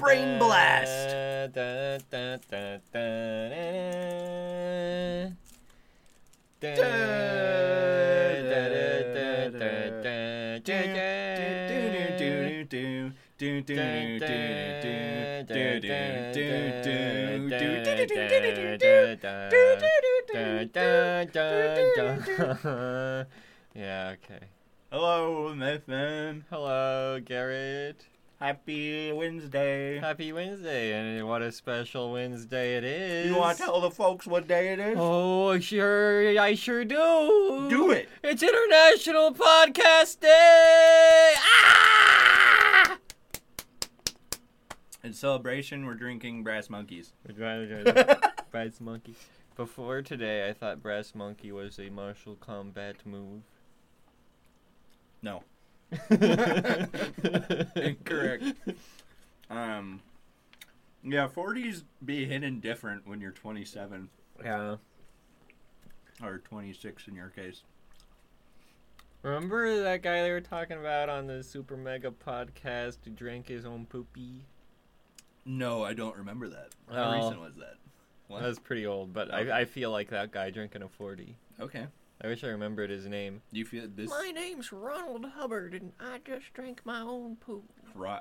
Brain blast. Da, da, da. Yeah, okay. Hello, Nathan. Hello, Garrett. Happy Wednesday. Happy Wednesday, and what a special Wednesday it is. You want to tell the folks what day it is? Oh, sure, I sure do. Do it. It's International Podcast Day. Ah! In celebration, we're drinking Brass Monkeys. Would rather do Brass Monkey. Before today, I thought Brass Monkey was a martial combat move. No. Incorrect. Um. Yeah, 40s be hidden different when you're 27 Yeah. or 26 in your case. Remember that guy they were talking about on the Super Mega podcast who drank his own poopy? No, I don't remember that. Oh. How recent was that? What? That's pretty old, but. I, I feel like that guy drinking a 40. Okay. I wish I remembered his name. You feel this My name's Ronald Hubbard, and I just drank my own poop. Ron,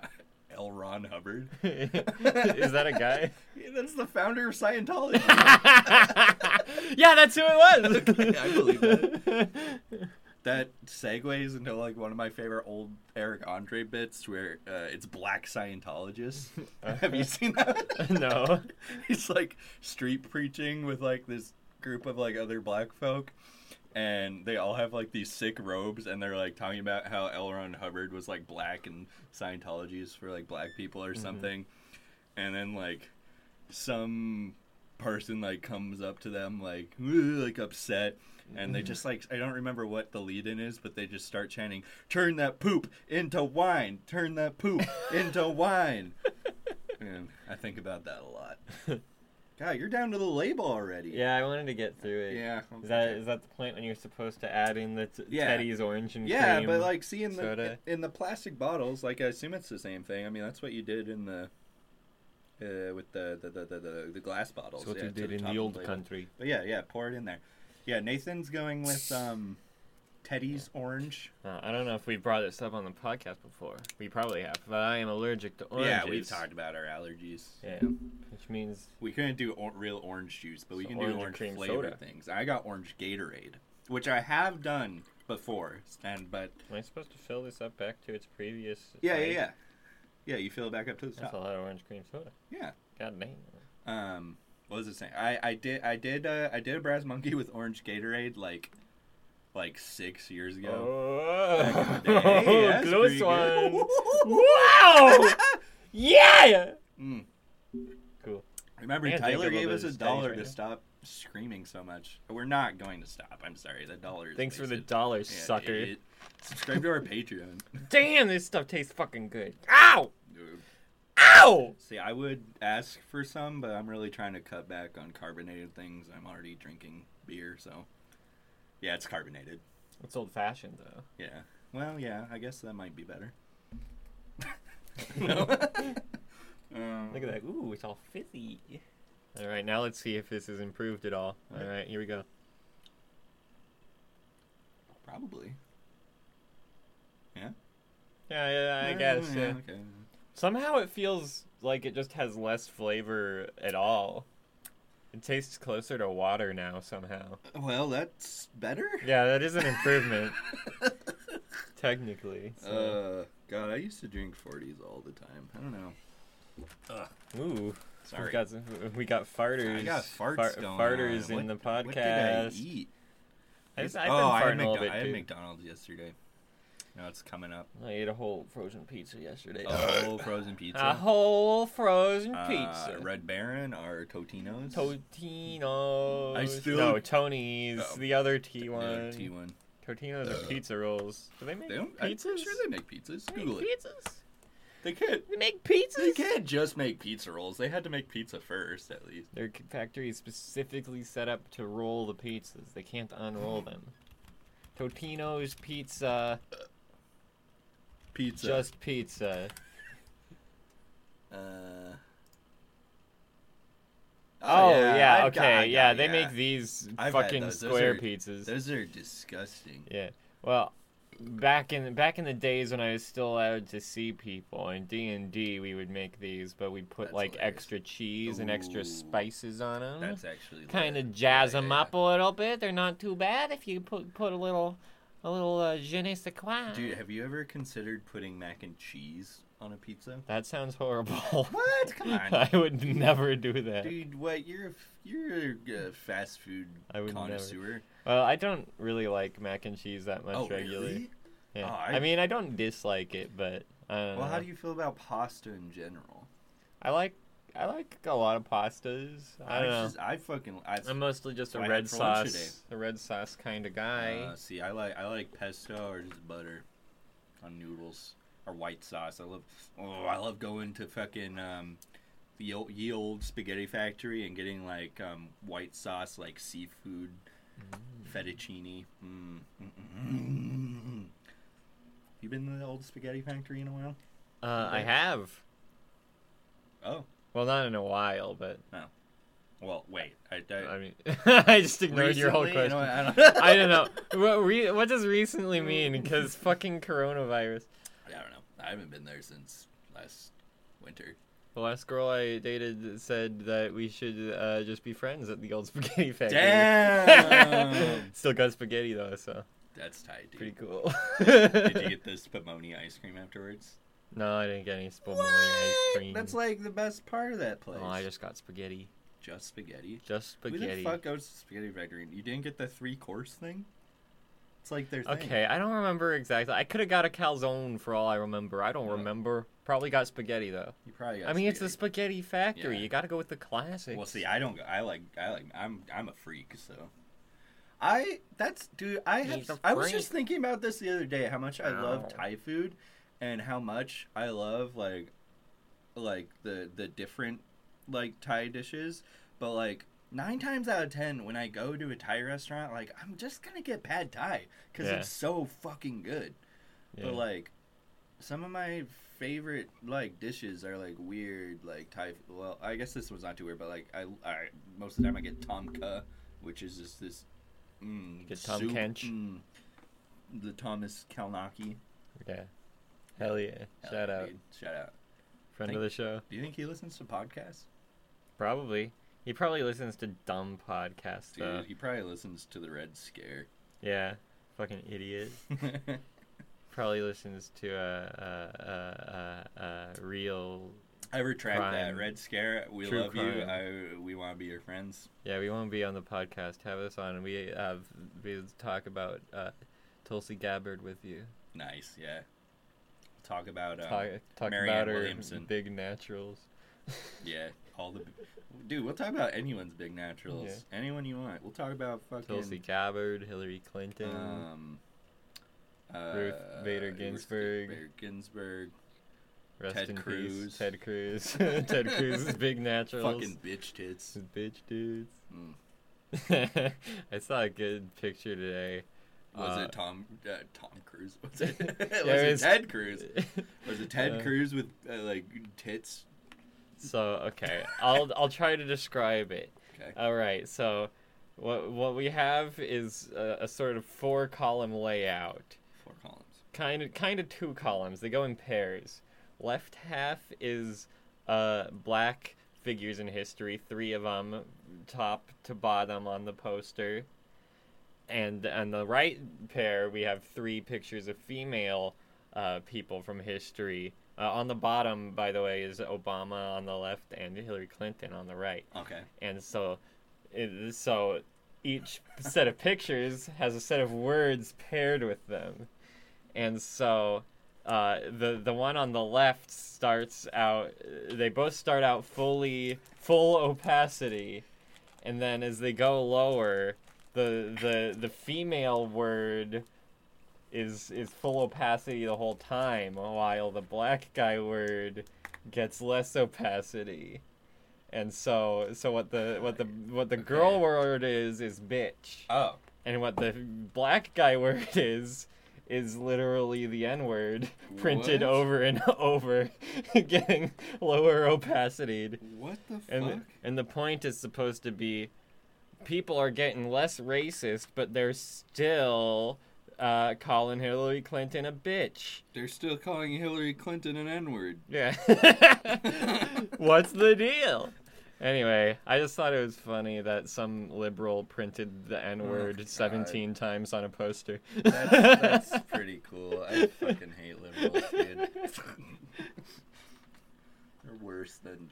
L. Ron Hubbard? Is that a guy? Yeah, that's the founder of Scientology. yeah, that's who it was. Okay, I believe that. that segues into like one of my favorite old Eric Andre bits where uh, it's black Scientologists. Have you seen that? no. He's like street preaching with like this group of like other black folk. And they all have like these sick robes, and they're like talking about how L. Ron Hubbard was like black and Scientology is for like black people or mm-hmm. something. And then like some person like comes up to them like like upset and they mm-hmm. just like I don't remember what the lead in is, but they just start chanting, "Turn that poop into wine! Turn that poop into wine!" and I think about that a lot. God, you're down to the label already. Yeah, I wanted to get through it. Yeah. Is that is that the point when you're supposed to add in the t- Yeah. Teddy's orange and Yeah, but like see in the soda? in the plastic bottles, like I assume it's the same thing. I mean, that's what you did in the uh, with the the, the, the, the the glass bottles. That's what yeah, you did in the old country. But yeah, yeah, pour it in there. Yeah, Nathan's going with um, Teddy's orange. Uh, I don't know if we brought this up on the podcast before. We probably have, but I am allergic to oranges. Yeah, we've talked about our allergies. Yeah, which means We couldn't do or- real orange juice, but we So can orange do orange cream flavored soda. things. I got orange Gatorade, which I have done before, and but am I supposed to fill this up back to its previous? yeah, yeah, height? yeah, yeah. You fill it back up to the That's a lot of orange cream soda. Yeah. God damn. Um, what was it saying? I I did I did uh, I did a brass monkey with orange Gatorade like like six years ago. Back in the day. Hey, close one. wow! Yeah. Mm. Cool. Remember, Tyler gave us a dollar studies to right stop screaming so much. We're not going to stop. I'm sorry. The dollar Thanks for the dollar, Yeah, sucker. idiot. Subscribe to our Patreon. Damn, this stuff tastes fucking good. Ow! Dude. Ow! See, I would ask for some, but I'm really trying to cut back on carbonated things. I'm already drinking beer, so yeah, it's carbonated. It's old fashioned though. Yeah. Well, yeah, I guess that might be better. no. Um, Look at that. Ooh, it's all fizzy. All right, now let's see if this is improved at all. All Right. right, here we go. Probably. Yeah, yeah, yeah, I guess. yeah, Yeah. Okay. Somehow it feels like it just has less flavor at all. It tastes closer to water now somehow. Well, that's better. Yeah, that is an improvement technically. So. Uh, God, I used to drink 40s all the time. I don't know. Ugh, Ooh, sorry. we got some, we got farters. I got farts far- farters on. in the What- What did podcast. I eat? I've, It's- I've been oh, I had, farting a little McDo- I had. McDonald's yesterday. No, it's coming up. I ate a whole frozen pizza yesterday. A whole frozen pizza. A whole frozen Uh, pizza. Red Baron or Totino's? Totino's. I still- no Tony's. Oh. the other T one. T1. Totino's are pizza rolls. Do they make They don't. I'm pizzas? sure they make pizzas. They Google make it. pizzas. They can't. They make pizzas. They can't just make pizza rolls. They had to make pizza first, at least. Their factory is specifically set up to roll the pizzas. They can't unroll them. Totino's pizza, pizza. Just pizza. Uh. Oh, oh yeah, yeah okay, got, got, yeah. They yeah. make these I've fucking square are, pizzas. Those are disgusting. Yeah. Well, back in back in the days when I was still allowed to see people in D and D, we would make these, but we put that's like hilarious. extra cheese Ooh, and extra spices on them. That's actually kind of jazz yeah, them yeah. up a little bit. They're not too bad if you put put a little a little uh, je ne sais quoi. Dude, have you ever considered putting mac and cheese on a pizza? that sounds horrible. What? Come on. I would never do that. Dude, what? You're a, f- you're a fast food I would never. connoisseur. Well, I don't really like mac and cheese that much Oh, regularly. really? Yeah. Oh, I... I- mean, I don't dislike it, but I don't Well, know. how do you feel about pasta in general? I like I like a lot of pastas. I don't know. just, I fucking. I, I'm mostly just a I had red for lunch sauce, a red sauce kind of guy. Uh, see, I like I like pesto or just butter on noodles or white sauce. I love. Oh, I love going to fucking um, the old, ye old spaghetti factory and getting like um, white sauce, like seafood fettuccine. Mm. Mm-mm-mm. You been to the old spaghetti factory in a while? uh, I have. Oh, Well, not in a while, but no. well, wait. I, I, I mean, I just ignored your whole recently? Question. I don't, I don't know. What, re- what does recently mean? Because fucking coronavirus. I don't know. I haven't been there since last winter. The last girl I dated said that we should uh, just be friends at the old spaghetti factory. Damn. Still got spaghetti though, so That's tight, dude. pretty cool. Did you get the spumoni ice cream afterwards? No, I didn't get any spumoni ice cream. That's like the best part of that place. Oh, I just got spaghetti. just spaghetti. Just spaghetti. Who spaghetti. the fuck goes to Spaghetti Factory? You didn't get the three course thing? It's like their thing. Okay, I don't remember exactly. I could have got a calzone for all I remember. I don't No. remember. Probably got spaghetti though. You probably. Got I mean, it's a spaghetti. spaghetti factory. Yeah. You got to go with the classics. Well, see, I don't. I like. I like. I'm. I'm a freak. So. I. That's dude. I have. I was just thinking about this the other day. How much I love Thai food, and how much I love like, like the the different like Thai dishes. But like nine times out of ten, when I go to a Thai restaurant, like I'm just gonna get pad Thai because Yeah. it's so fucking good. Yeah. But like, some of my favorite like dishes are like weird, like Thai. Well, I guess this one's not too weird, but like I, I most of the time I get tom kha, which is just this. Mm, Get Tom soup, Kench? Mm, the Thomas Kalnaki. yeah. Hell yeah! Hell Shout yeah, out, dude. Shout out. friend Thank- of the show. Do you think he listens to podcasts? Probably. He probably listens to dumb podcasts Dude, though. he probably listens to the Red Scare. Yeah. Fucking idiot. Probably listens to a uh, uh, uh, uh, real. I retract that. Red Scare. We True love you. I, we want to be your friends. Yeah, we want to be on the podcast. Have us on, and we have we talk about uh, Tulsi Gabbard with you. Nice. Yeah. Talk about um, talk talk Marianne about her Williamson. big naturals. Yeah, all the dude. We'll talk about anyone's big naturals. Anyone you want. We'll talk about fucking Tulsi Gabbard, Hillary Clinton. um, uh, Ruth Bader Ginsburg, Ruth. Bader Ginsburg. Rest Ted in Cruz. peace, Ted Cruz. Ted Cruz's big naturals. Fucking bitch tits. His bitch dudes. Mm. I saw a good picture today. Was Uh, it Tom uh, Tom Cruise? Was it, was Yeah, it Ted Cruz? Was it Ted Uh, Cruz with uh, like tits? So okay, I'll I'll try to describe it. Okay. All right, so what what we have is a, a sort of four column layout. Four columns. Kind of kind of two columns. They go in pairs. Left half is uh black figures in history, three of them, top to bottom on the poster. And on the right pair, we have three pictures of female uh, people from history. Uh, on the bottom, by the way, is Obama on the left and Hillary Clinton on the right Okay. and so it, so each set of pictures has a set of words paired with them and so uh, the the one on the left starts out they both start out fully full opacity and then as they go lower the the the female word is is full opacity the whole time while the black guy word gets less opacity and so so what the what the what the girl Okay. word is is bitch Oh. and what the black guy word is is literally the n word printed What? over and over getting lower opacity What the fuck? and and the point is supposed to be people are getting less racist, but they're still uh, calling Hillary Clinton a bitch. They're still calling Hillary Clinton an N-word. Yeah. What's the deal? Anyway, I just thought it was funny that some liberal printed the N word God. 17 times on a poster. That's, that's pretty cool. I fucking hate liberals, dude. They're worse than.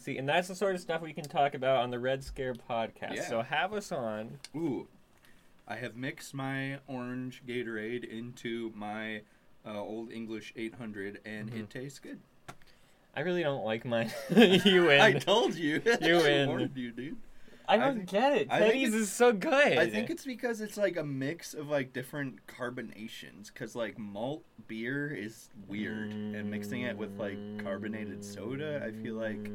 See, and that's the sort of stuff we can talk about on the Red Scare podcast. Yeah. So have us on. Ooh, I have mixed my orange Gatorade into my uh, Old English 800, and Mhm. it tastes good. I really don't like mine. you win. I told you. You I win. warned you, dude. I I don't think- get it. I think Teddy's is so good. I think it's because it's like a mix of like different carbonations. Cause like malt beer is weird, and mixing it with like carbonated soda, I feel like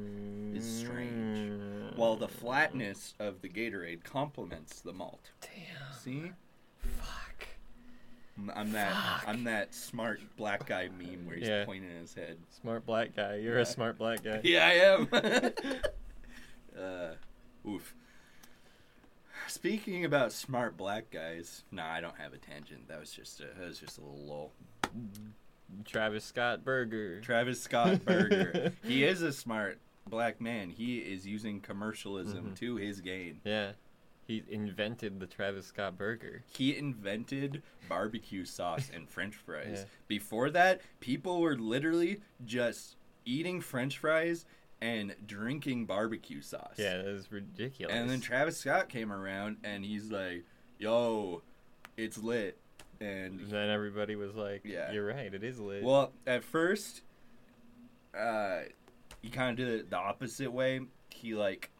is strange. While the flatness of the Gatorade complements the malt. Damn. See, Fuck. I'm- I'm that Fuck. I'm that smart black guy meme where he's Yeah. pointing his head. Smart black guy. You're Yeah. a smart black guy. Yeah, I am. uh, oof. Speaking about smart black guys, nah, I don't have a tangent. That was just a that was just a little lull. Travis Scott Burger. Travis Scott Burger. he is a smart black man. He is using commercialism Mhm. to his gain. Yeah. He invented the Travis Scott Burger. He invented barbecue sauce and french fries. Yeah. Before that, people were literally just eating french fries and drinking barbecue sauce. Yeah, that was ridiculous. And then Travis Scott came around and he's like, "Yo, it's lit." And then everybody was like, Yeah. "You're right, it is lit." well, at first, uh, he kind of did it the opposite way. He like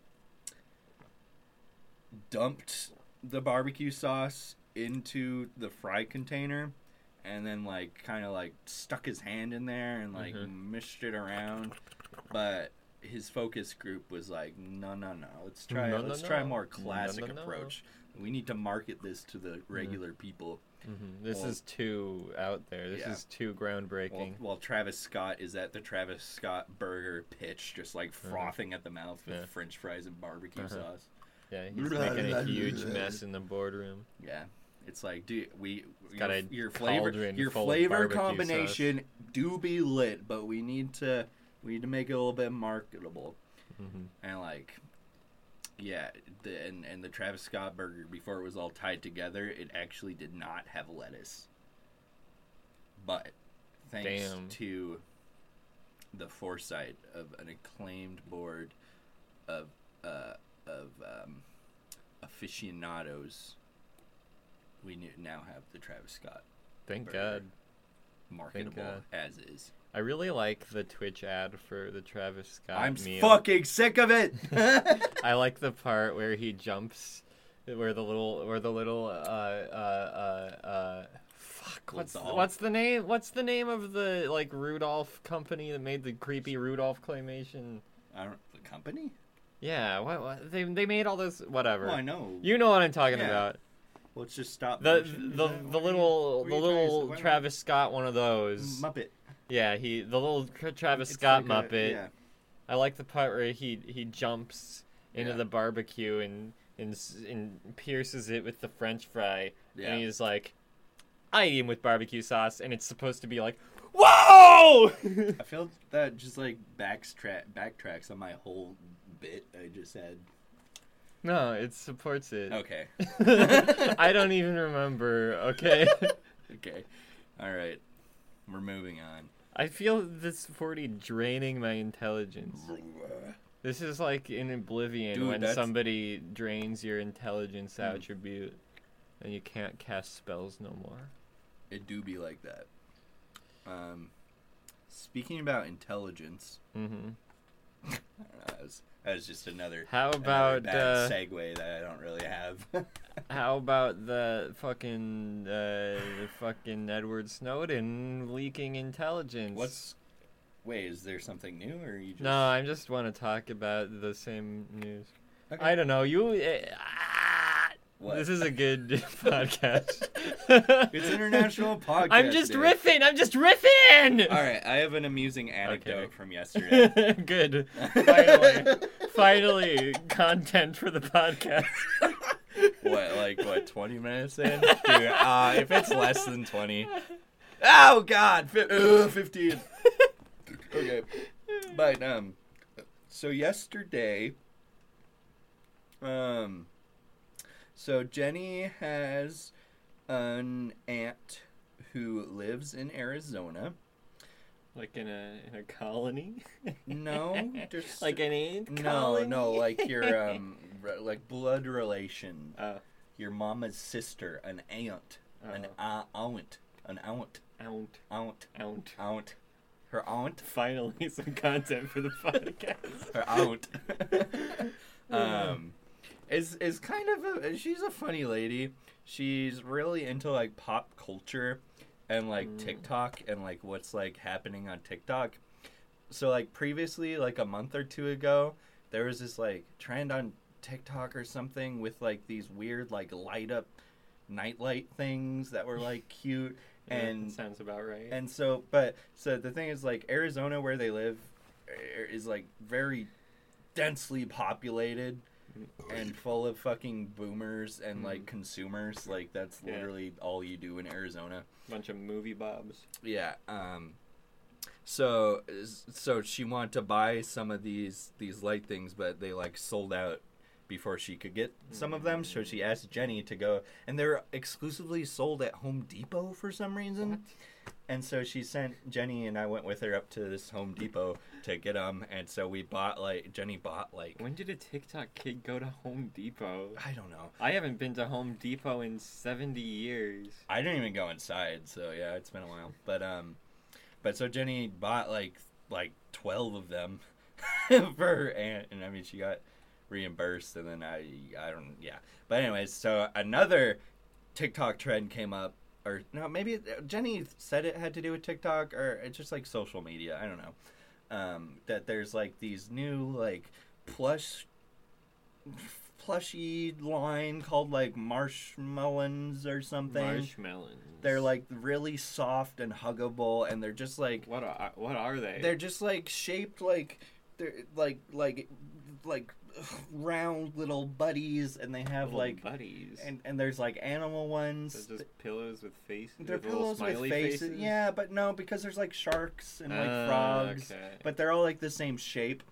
dumped the barbecue sauce into the fry container, and then like kind of like stuck his hand in there and like Mhm. mished it around. But his focus group was like, no, no, no. Let's try. No, no, let's try a no. more classic no, no. approach. We need to market this to the regular people. Mhm. This well- is too out there. This Yeah. is too While, groundbreaking. while Travis Scott is at the Travis Scott burger pitch, just like frothing at the mouth with Uh-huh. Yeah. French fries and barbecue Uh-huh. sauce. yeah, he's making a huge mess in the boardroom. Yeah, it's like, dude, we got your, a your flavor, your flavor barbecue combination do be lit, but we need to we need to make it a little bit marketable. hmm And like, yeah, the and, and the Travis Scott burger before it was all tied together, it actually did not have lettuce. But thanks Damn. to the foresight of an acclaimed board of uh, of um, aficionados, we now have the Travis Scott Thank. God. marketable God. as is. I really like the Twitch ad for the Travis Scott I'm meal. fucking sick of it. I like the part where he jumps, where the little, where the little, uh, uh, uh, uh, fuck, what's the, what's the name? What's the name of the like Rudolph company that made the creepy Rudolph claymation? I don't, the company? Yeah, what, what they they made all this whatever. Oh, I know. You know what I'm talking Yeah. about. Let's just stop. The. Is the the little the what are you trying to say? little Travis Scott one of those. Muppet. Yeah, he the little Travis It's Scott like a- Muppet. yeah. I like the part where he he jumps into Yeah. the barbecue and, and and pierces it with the French fry, Yeah. and he's like, "I eat him with barbecue sauce," and it's supposed to be like, "Whoa!" I feel that just like backtrack backtracks on my whole bit I just said. no, it supports it. Okay. I don't even remember. Okay, Okay. All right. We're moving on. I feel this forty draining my intelligence. This is like in Oblivion Dude, when that's- somebody drains your intelligence Hmm. attribute, and you can't cast spells no more. It do be like that. Um, speaking about intelligence, Mm-hmm. I don't know, that was, that was just another, How another about bad uh, segue that I don't really have. how about the fucking uh, the fucking Edward Snowden leaking intelligence? What's wait? Is there something new, or you just No, I just want to talk about the same news. Okay. I don't know. You. Uh, ah, What? This is a good podcast. It's International Podcast I'm just Day. riffing. I'm just riffing. All right, I have an amusing anecdote Okay. from yesterday. Good. Finally. Finally, content for the podcast. what, like what, twenty minutes in? Dude, uh, if it's less than twenty, oh god, fi- ugh, fifteen. okay, but um, so yesterday, um, so Jenny has an aunt who lives in Arizona. Like in a in a colony. No, just like an ant no, colony. no, like your um, re- like blood relation, Oh, your mama's sister, an aunt, an oh. uh, aunt, an aunt, Aunt, aunt, aunt. aunt, her aunt, Finally, some content for the podcast. her aunt. um, is is kind of a she's a funny lady. She's really into like pop culture and like Mm. TikTok and like what's like happening on TikTok. So like previously, like a month or two ago, there was this like trend on TikTok or something with like these weird like light up nightlight things that were like cute Yeah, and sounds about right. and so, but so the thing is, like Arizona, where they live, er, is like very densely populated and full of fucking boomers and like Mhm. consumers. Like that's Yeah. literally all you do in Arizona. bunch of movie bobs. Yeah. Um. So so she wanted to buy some of these these light things, but they like sold out before she could get some of them. So she asked Jenny to go, and they're exclusively sold at Home Depot for some reason. And so she sent Jenny and I went with her up to this Home Depot to get them. And so we bought like Jenny bought like When did a TikTok kid go to Home Depot? I don't know. I haven't been to Home Depot in 70 years. I didn't even go inside, so yeah, it's been a while. But um, but so Jenny bought like like twelve of them for her aunt, and I mean she got reimbursed, and then I I don't yeah. But anyways, so another TikTok trend came up, or no, maybe Jenny said it had to do with TikTok, or it's just like social media. I don't know. Um, that there's like these new like plush plushy line called like marshmallows or something. Marshmallows. They're like really soft and huggable, and they're just like What are what are they? they're just like shaped like they're like like like round little buddies, and they have Little like buddies. and and there's like animal ones. They're just pillows with faces. They're with little pillows with smiley faces. Yeah, but no, because there's like sharks and like Ah, frogs, okay. but they're all like the same shape.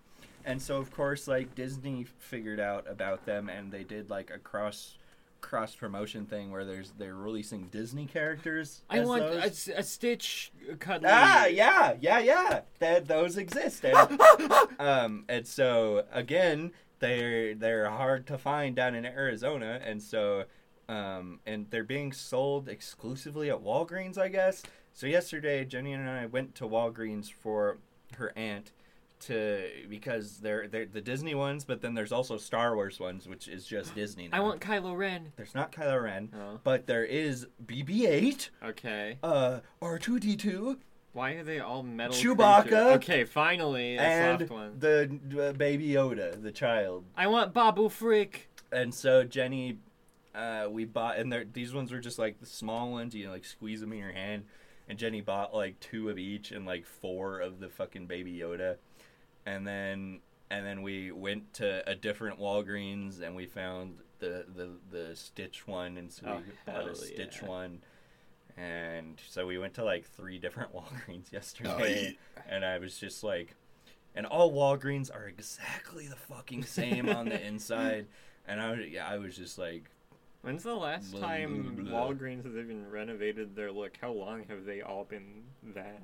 And so of course like Disney figured out about them and they did like a cross cross promotion thing where there's they're releasing Disney characters. I as want those. a, s- a Stitch cuddly. Ah, yeah, yeah, yeah. That those exist. And, um, and so again, they're they're hard to find down in Arizona, and so um, and they're being sold exclusively at Walgreens, I guess. So yesterday, Jenny and I went to Walgreens for her aunt to because they're they're the Disney ones, but then there's also Star Wars ones, which is just Disney. Now. I want Kylo Ren. There's not Kylo Ren, Oh, but there is BB-8, okay. uh, R2D2, Why are they all metal? Chewbacca. creatures? Okay, finally a and soft one. the uh, baby Yoda, the child. I want Babu Frik. And so Jenny, uh, we bought, and these ones were just like the small ones. You know, like squeeze them in your hand. And Jenny bought like two of each and like four of the fucking baby Yoda. And then and then we went to a different Walgreens and we found the the the Stitch one, and so Oh, we bought a Stitch yeah. one. And so we went to like three different Walgreens yesterday, and I was just like, and all Walgreens are exactly the fucking same on the inside. And I, was- yeah, I was just like, When's the last Blah, time blah, blah. Walgreens has even renovated their look? How long have they all been that?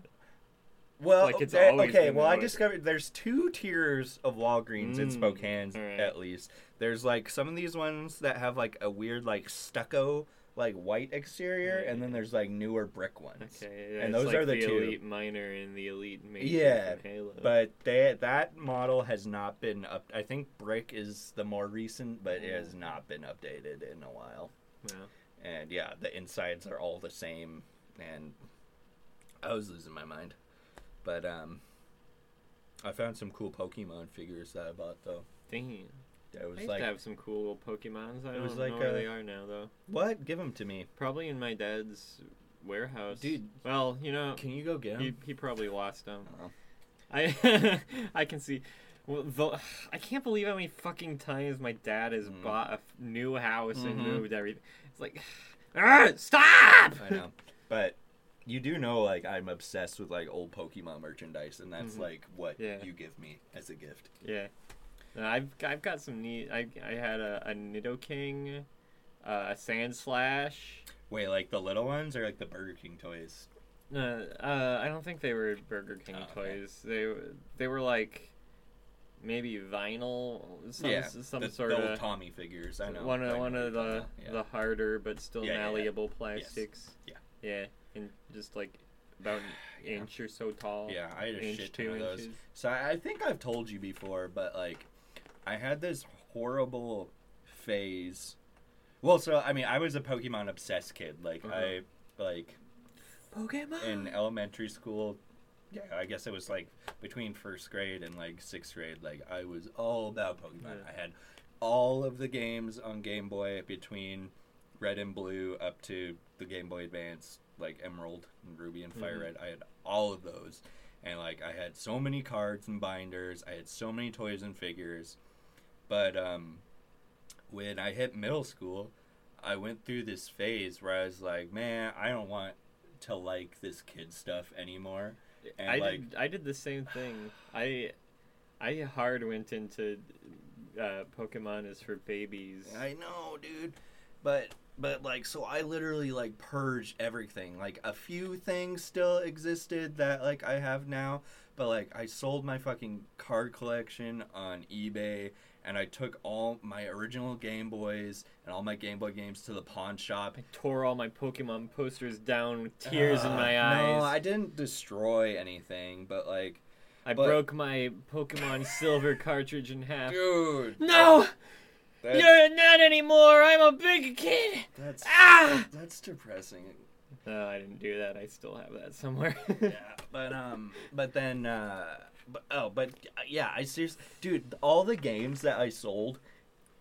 well, Like, it's there- always okay. been Well, I discovered there's two tiers of Walgreens in Mm, Spokane, alright. at least. There's like some of these ones that have like a weird like stucco like white exterior, and then there's like newer brick ones. Okay, And those like are the the two. elite minor and the elite major Yeah. But they, that model has not been up. I think brick is the more recent, but it has Mm. not been updated in a while. Yeah. and yeah, the insides are all the same, and I was losing my mind. But um, I found some cool Pokemon figures that I bought though. Dang. It I was used like, to have some cool little Pokemons. I It don't was know like where a- they are now though. what? Give them to me, Probably in my dad's warehouse. Dude. Well, you know, Can you go get he, them? he probably lost them. Oh. I I can see. Well, the, I can't believe how many fucking times my dad has Mm. bought a f- new house and Mhm. moved everything. It's like, "Ah, stop! I know, but you do know like I'm obsessed with like old Pokemon merchandise, and that's Mhm. like what Yeah. you give me as a gift. Yeah, and I've I've got some neat. I I had a, a Nidoking, uh, a Sandslash. Wait, like the little ones or like the Burger King toys? Uh, uh, I don't think they were Burger King Oh, okay. toys. They were- they were like maybe vinyl, some yeah, some the, sort the old of Tomy figures. I know one of one of the about, the harder but still Yeah, yeah, yeah. malleable plastics. Yeah. Yeah, and just like about an Yeah. inch or so tall. Yeah, I had a shit ton two of those. inches. So I I think I've told you before, but like, I had this horrible phase. Well, so I mean, I was a Pokemon obsessed kid. Like Uh-huh. I, like Pokemon. in elementary school. Yeah, I guess it was like between first grade and like sixth grade. Like I was all about Pokemon. Yeah. I had all of the games on Game Boy between Red and Blue up to the Game Boy Advance, like Emerald and Ruby and Fire Mhm. Red. I had all of those, and like I had so many cards and binders. I had so many toys and figures, but um, when I hit middle school, I went through this phase where I was like, man, I don't want to like this kid stuff anymore. And I like, did I did the same thing. I I hard went into uh, Pokemon is for babies. I know, dude, but but like, so I literally like purged everything. Like a few things still existed that like I have now, but like I sold my fucking card collection on eBay. And I took all my original Game Boys and all my Game Boy games to the pawn shop. I tore all my Pokemon posters down with tears in my Uh, eyes. No, I didn't destroy anything, but like, I but- broke my Pokemon Silver cartridge in half. dude, No, that's, you're not anymore. I'm a big kid. that's Ah! that's depressing. No, I didn't do that. I still have that somewhere. yeah, but um, but then uh, but oh, but uh, yeah, I seriously, dude, all the games that I sold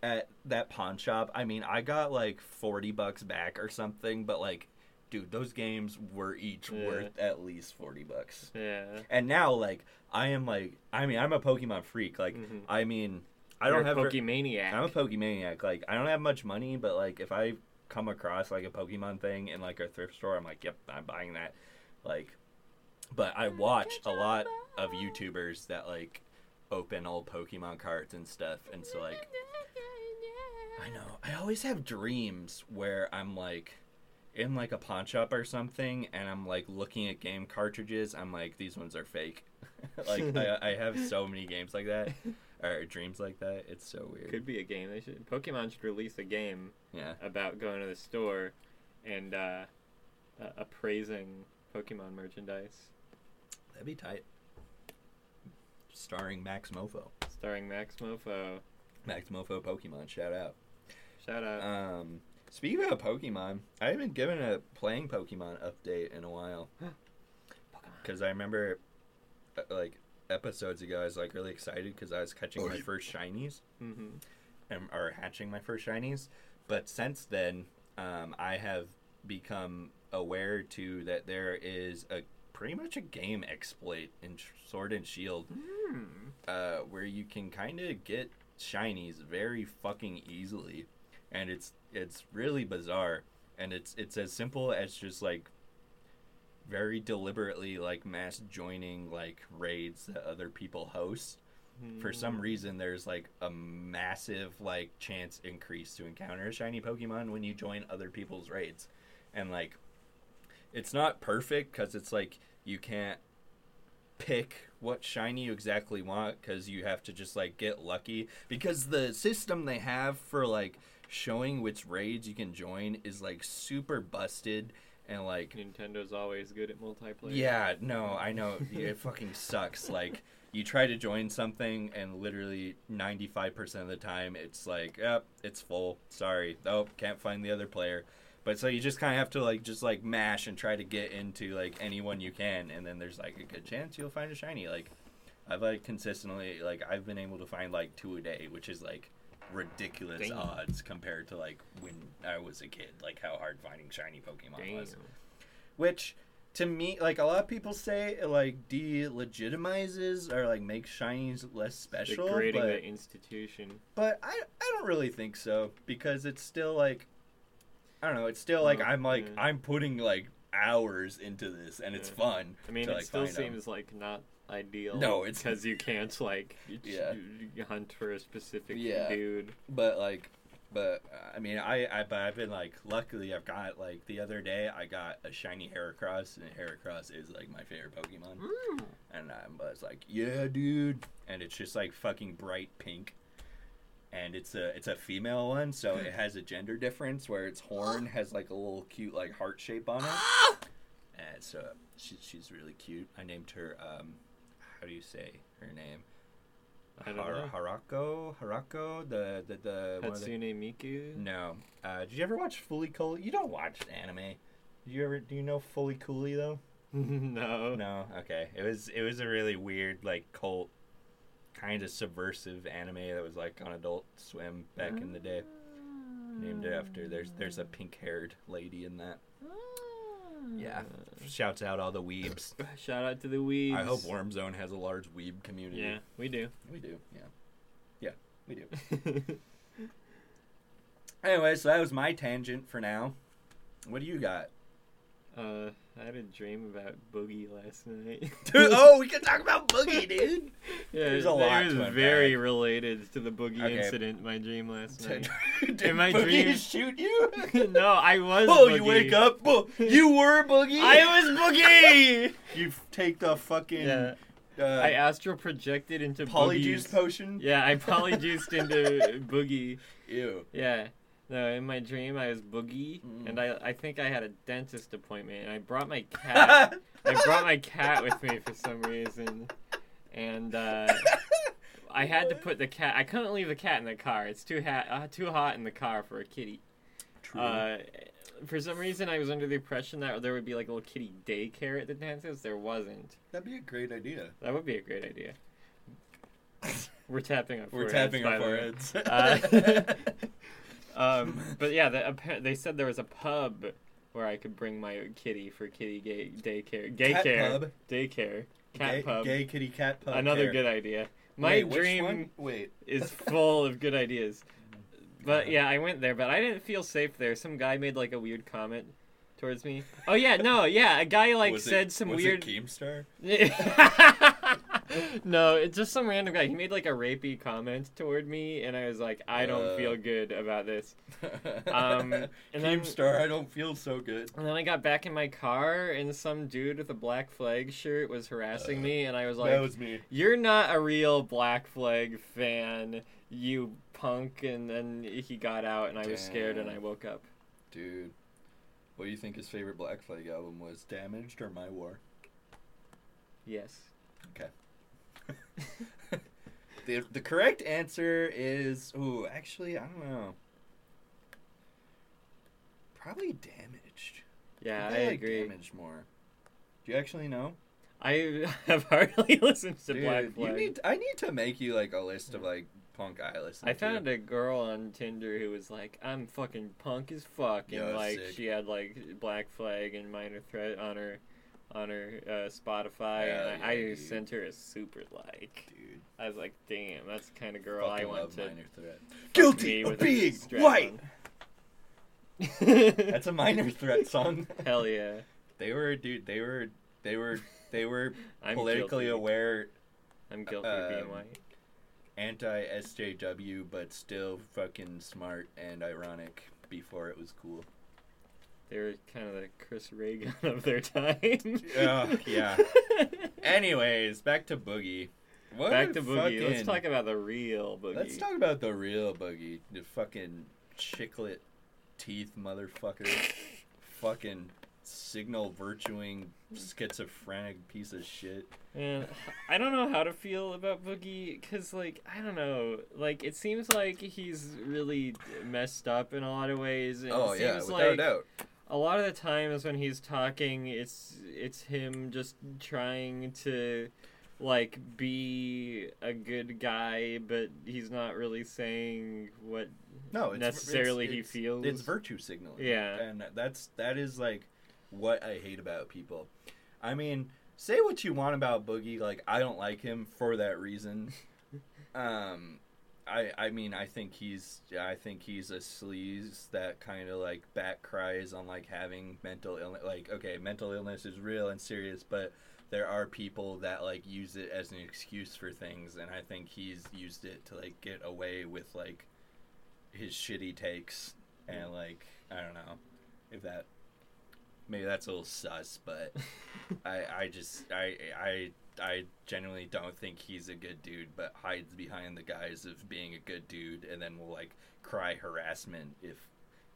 at that pawn shop, I mean, I got like forty bucks back or something, but like, dude, those games were each Yeah. worth at least forty bucks. yeah. And now, like, I am like, I mean, I'm a Pokemon freak. Like, Mhm. I mean, I You're don't a have. ver- Pokemaniac. I'm a Pokemaniac. Like, I don't have much money, but like, if I come across like a Pokemon thing in like a thrift store, I'm like, yep, I'm buying that. Like, but I watch a lot of YouTubers that like open old Pokemon cards and stuff, and so like, I know I always have dreams where I'm like in like a pawn shop or something, and I'm like looking at game cartridges. I'm like, these ones are fake. like, I, I have so many games like that. Or dreams like that. It's so weird. Could be a game. They should. Pokemon should release a game Yeah. about going to the store and uh, uh, appraising Pokemon merchandise, That'd be tight. Starring MaxMoefoe. starring MaxMoefoe. Max Mofo Pokemon, shout out. Shout out. Um, speaking of Pokemon, I haven't given a playing Pokemon update in a while. Because I remember, uh, like, episodes ago, I was, like, really excited because I was catching my first shinies. hmm and, or hatching my first shinies. But since then, um, I have become aware too that there is a pretty much a game exploit in Sword and Shield Hmm. uh, where you can kind of get shinies very fucking easily, and it's it's really bizarre. And it's it's as simple as just like very deliberately like mass joining like raids that other people host for some reason there's like a massive like chance increase to encounter a shiny pokemon when you join other people's raids and like it's not perfect because it's like you can't pick what shiny you exactly want because you have to just like get lucky because the system they have for like showing which raids you can join is like super busted and like Nintendo's always good at multiplayer. yeah, no, I know. It fucking sucks. Like, you try to join something, and literally 95% of the time, it's like, yep, it's full. Sorry. Oh, can't find the other player. But so you just kind of have to, like, just, like, mash and try to get into, like, anyone you can, and then there's, like, a good chance you'll find a shiny. Like, I've, like, consistently, like, I've been able to find, like, two a day, which is, like, ridiculous odds compared to, like, when I was a kid. Like, how hard finding shiny Pokemon Damn. was which to me, like a lot of people say, it, like delegitimizes or like makes shinies less special. Degrading but, the institution. but I I don't really think so because it's still like I don't know. It's still like Oh, I'm like yeah. I'm putting like hours into this and it's Yeah. fun. I mean, to, it like, still seems like not ideal. No, it's- because you can't like Yeah. hunt for a specific Yeah. dude. but like but i mean i i but i've been like luckily i've got like the other day i got a shiny heracross and heracross is like my favorite pokemon mm. and um, i was like yeah dude and it's just like fucking bright pink and it's a it's a female one so it has a gender difference where its horn has like a little cute like heart shape on it and so she, she's really cute i named her um how do you say her name Har- Harako, Harako, the the the one of the- Miku. no. Uh, did you ever watch Fooly Cooly? You don't watch anime. Did you ever? Do you know Fooly Cooly though? no. No. Okay. It was it was a really weird like cult, kind of subversive anime that was like on Adult Swim back in the day. Named it after there's there's a pink haired lady in that. Yeah. Shouts out all the weebs. Shout out to the weebs. I hope Worm Zone has a large weeb community. Yeah, we do. We do. Yeah. Yeah. We do. Anyway, so that was my tangent for now. What do you got? uh, I had a dream about Boogie last night. Dude, oh, we can talk about Boogie, dude. yeah, There's a it lot was to unpack. very related to the Boogie Okay. incident. My dream last night. Did In my Boogie dream- shoot you? no, I was. Oh, Boogie. you wake up. Bo- you were Boogie. I was Boogie. You take the fucking yeah, uh, I astral projected into polyjuice Boogie's- potion. Yeah, I polyjuiced into Boogie. Ew. Yeah. No, in my dream I was Boogie, Mm. and I I think I had a dentist appointment, and I brought my cat. I brought my cat with me for some reason, and uh, I had to put the cat. I couldn't leave the cat in the car. It's too hot, uh, too hot in the car for a kitty. True. Uh, for some reason, I was under the impression that there would be like a little kitty daycare at the dentist. There wasn't. That'd be a great idea. That would be a great idea. We're tapping our We're foreheads, tapping our foreheads. Um, but yeah, the, appa- they said there was a pub where I could bring my kitty for kitty gay daycare, gay Cat care, pub. daycare, cat gay, pub. Gay kitty cat pub. Another care. good idea. My Wait, dream? Wait. is full of good ideas. But yeah, I went there, but I didn't feel safe there. Some guy made like a weird comment towards me. Oh yeah, no, yeah, a guy like Was it- said some was weird. It Keemstar? no, it's just some random guy. He made like a rapey comment toward me, and I was like, I don't Uh. feel good about this. Um, and then- Keemstar, I don't feel so good. And then I got back in my car, and some dude with a Black Flag shirt was harassing Uh, me, and I was like, that was me. "You're not a real Black Flag fan, you punk!" And then he got out, and I was scared, and I woke up. Dude, what do you think his favorite Black Flag album was? Damaged or My War? Yes. the the correct answer is ooh, actually I don't know. Probably damaged. Yeah, I, think like agree. Damaged more. Do you actually know? I have hardly listened to Dude, Black you need I need to make you like a list of like punk I listen I to. found a girl on Tinder who was like, "I'm fucking punk as fuck," and Yo, like sick. she had like Black Flag and Minor Threat on her on her uh, Spotify, Hell and I, I yeah, dude. sent her a super like. Dude, I was like, "Damn, that's the kind of girl I want love to." Minor Threat. Guilty of being white. That's a Minor Threat song. Hell yeah! They were dude. They were they were they were I'm politically guilty. aware, I'm guilty of being um, white. anti SJW, but still fucking smart and ironic. Before it was cool. They were kind of the Chris Ray Gun of their time. Yeah, yeah. Anyways, back to Boogie. What Back to Boogie. Let's talk about the real Boogie. Let's talk about the real Boogie. The fucking chiclet teeth motherfucker. fucking signal virtuing schizophrenic piece of shit. Man, I don't know how to feel about Boogie because, like, I don't know. Like, it seems like he's really messed up in a lot of ways. And oh it yeah, without like a doubt. A lot of the times when he's talking, it's it's him just trying to like be a good guy, but he's not really saying what No, it's, necessarily it's, he feels. It's virtue signaling. Yeah. and that's that is like what I hate about people. I mean, say what you want about Boogie. Like, I don't like him for that reason. um, I I mean, I think he's I think he's a sleaze that kind of like back cries on like having mental illness. Like, okay, mental illness is real and serious, but there are people that like use it as an excuse for things, and I think he's used it to like get away with like his shitty takes and like I don't know if that maybe that's a little sus, but I I just I I I genuinely don't think he's a good dude, but hides behind the guise of being a good dude, and then will like cry harassment if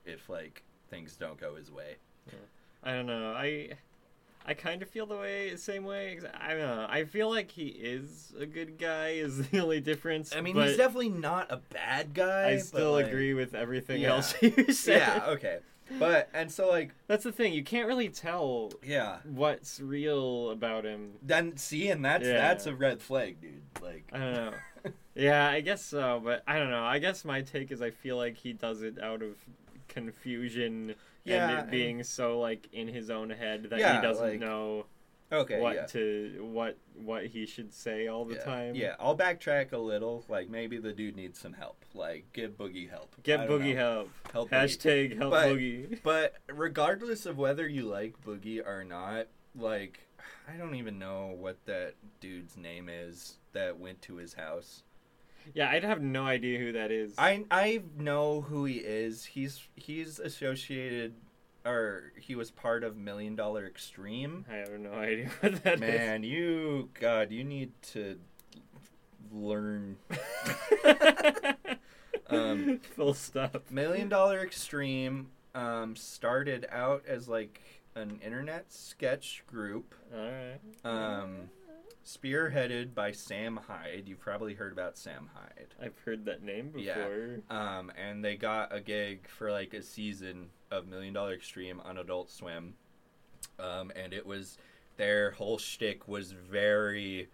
if like things don't go his way. I don't know. I I kind of feel the way same way. I don't know. I feel like he is a good guy. Is the only difference. I mean, he's definitely not a bad guy. I still like- agree with everything Yeah. else you said. Yeah, okay, but and so like That's the thing. You can't really tell yeah, what's real about him. then see, and that's Yeah. that's a red flag, dude. Like I don't know. yeah, I guess so, but I don't know. I guess my take is I feel like he does it out of confusion Yeah, and it and- being so like in his own head that Yeah, he doesn't like- know okay, what yeah. to what what he should say all the yeah. time. Yeah, I'll backtrack a little. Like maybe the dude needs some help. Like give Boogie help. Get Boogie know. help. Help Boogie. Hashtag help But- Boogie. But regardless of whether you like Boogie or not, like I don't even know what that dude's name is that went to his house. Yeah, I'd have no idea who that is. I I know who he is. He's he's associated or he was part of Million Dollar Extreme. I have no idea what that is. Man, you God, you need to learn Um, Full stop. Million Dollar Extreme um, started out as like an internet sketch group All right. um, spearheaded by Sam Hyde. You've probably heard about Sam Hyde. I've heard that name before. Yeah. Um, and they got a gig for like a season of Million Dollar Extreme on Adult Swim. Um, and it was their whole shtick was very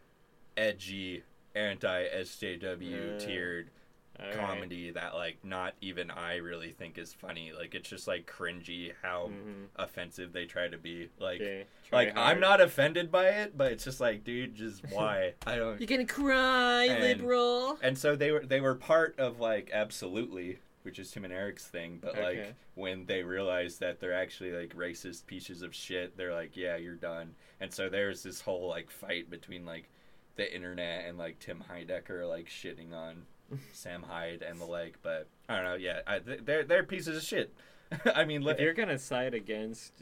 edgy, anti SJW Uh, tiered All right. comedy that like not even I really think is funny. Like it's just like cringy how Mhm. offensive they try to be. Like Okay, try like I'm not offended by it, but it's just like dude, just why? I don't You're gonna cry, And- liberal. and so they were they were part of like absolutely which is tim and eric's thing but like when they realize that they're actually like racist pieces of shit they're like yeah you're done and so there's this whole like fight between like the internet and like tim heidecker like shitting on sam hyde and the like but i don't know yeah I, they're they're pieces of shit i mean If you're gonna side against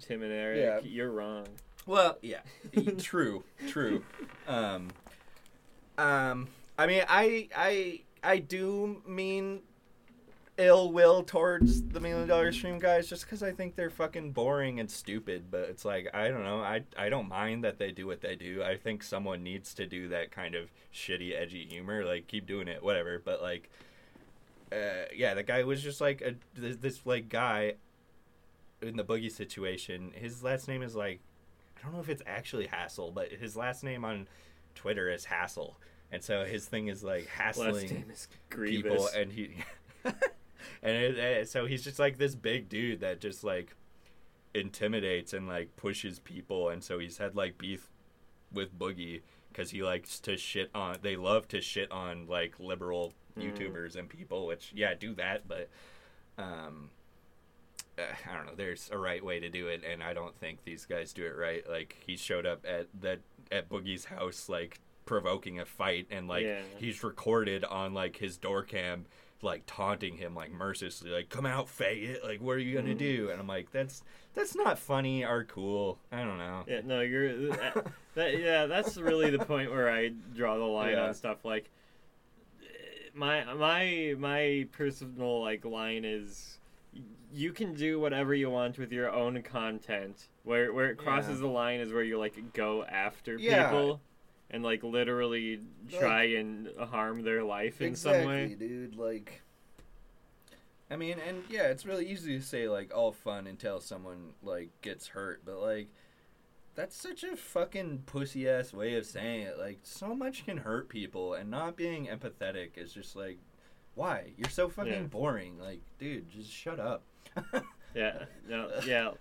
Tim and Eric, Yeah. you're wrong. Well, yeah, true, true. Um, um, I mean, I, I, I do mean ill will towards the million dollar extreme guys, just because I think they're fucking boring and stupid. But it's like I don't know. I, I don't mind that they do what they do. I think someone needs to do that kind of shitty, edgy humor. Like, keep doing it, whatever. But like, uh, yeah, the guy was just like a this, this like guy in the boogie situation. His last name is like I don't know if it's actually Hassle, but his last name on Twitter is Hassle, and so his thing is like Last hassling name is people, and he, and it, uh, so he's just like this big dude that just like intimidates and like pushes people, and so he's had like beef with Boogie because he likes to shit on. They love to shit on like liberal Mm. YouTubers and people, which yeah, do that, but um. Uh, I don't know. There's a right way to do it, and I don't think these guys do it right. Like he showed up at that at Boogie's house, like provoking a fight, and like Yeah. he's recorded on like his door cam, like taunting him like mercilessly, like "Come out, faggot! Like what are you gonna do?" And I'm like, "That's that's not funny or cool. I don't know." Yeah, no, you're that, that. Yeah, that's really the point where I draw the line Yeah. on stuff. Like my my my personal like line is you can do whatever you want with your own content. Where where it crosses the line is where you like go after Yeah. people and like literally try and harm their life in some way. dude. Like, I mean, and yeah, it's really easy to say like all fun until someone like gets hurt, but like, that's such a fucking pussy ass way of saying it. Like, so much can hurt people, and not being empathetic is just like, why? You're so fucking Yeah. boring. Like, dude, just shut up. Yeah, no, yeah.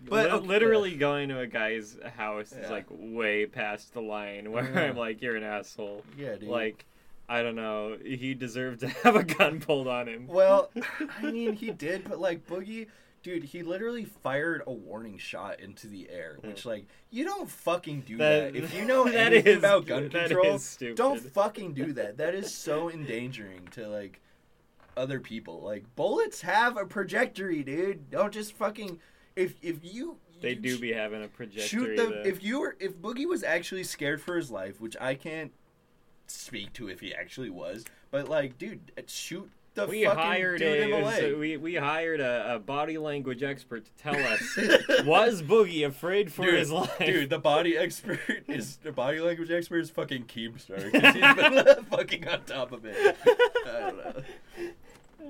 But, okay. literally going to a guy's house is like way past the line where Yeah. I'm like, you're an asshole. Yeah, dude. Like, I don't know, he deserved to have a gun pulled on him. Well, I mean, he did, but like Boogie, dude, he literally fired a warning shot into the air, which like you don't fucking do that. That- If you know that anything is- about gun control, don't fucking do that. That is so endangering to like other people. Like bullets have a trajectory, dude. Don't just fucking if if you They you do sh- be having a trajectory. shoot them if you were if Boogie was actually scared for his life, which I can't speak to if he actually was, but like, dude, uh, shoot the we fucking hired dude in the a uh, leg. so we, we hired a, a body language expert to tell us was Boogie afraid for Dude, his life? Dude, the body expert is the body language expert is fucking Keemstar because he's been fucking on top of it. I don't know.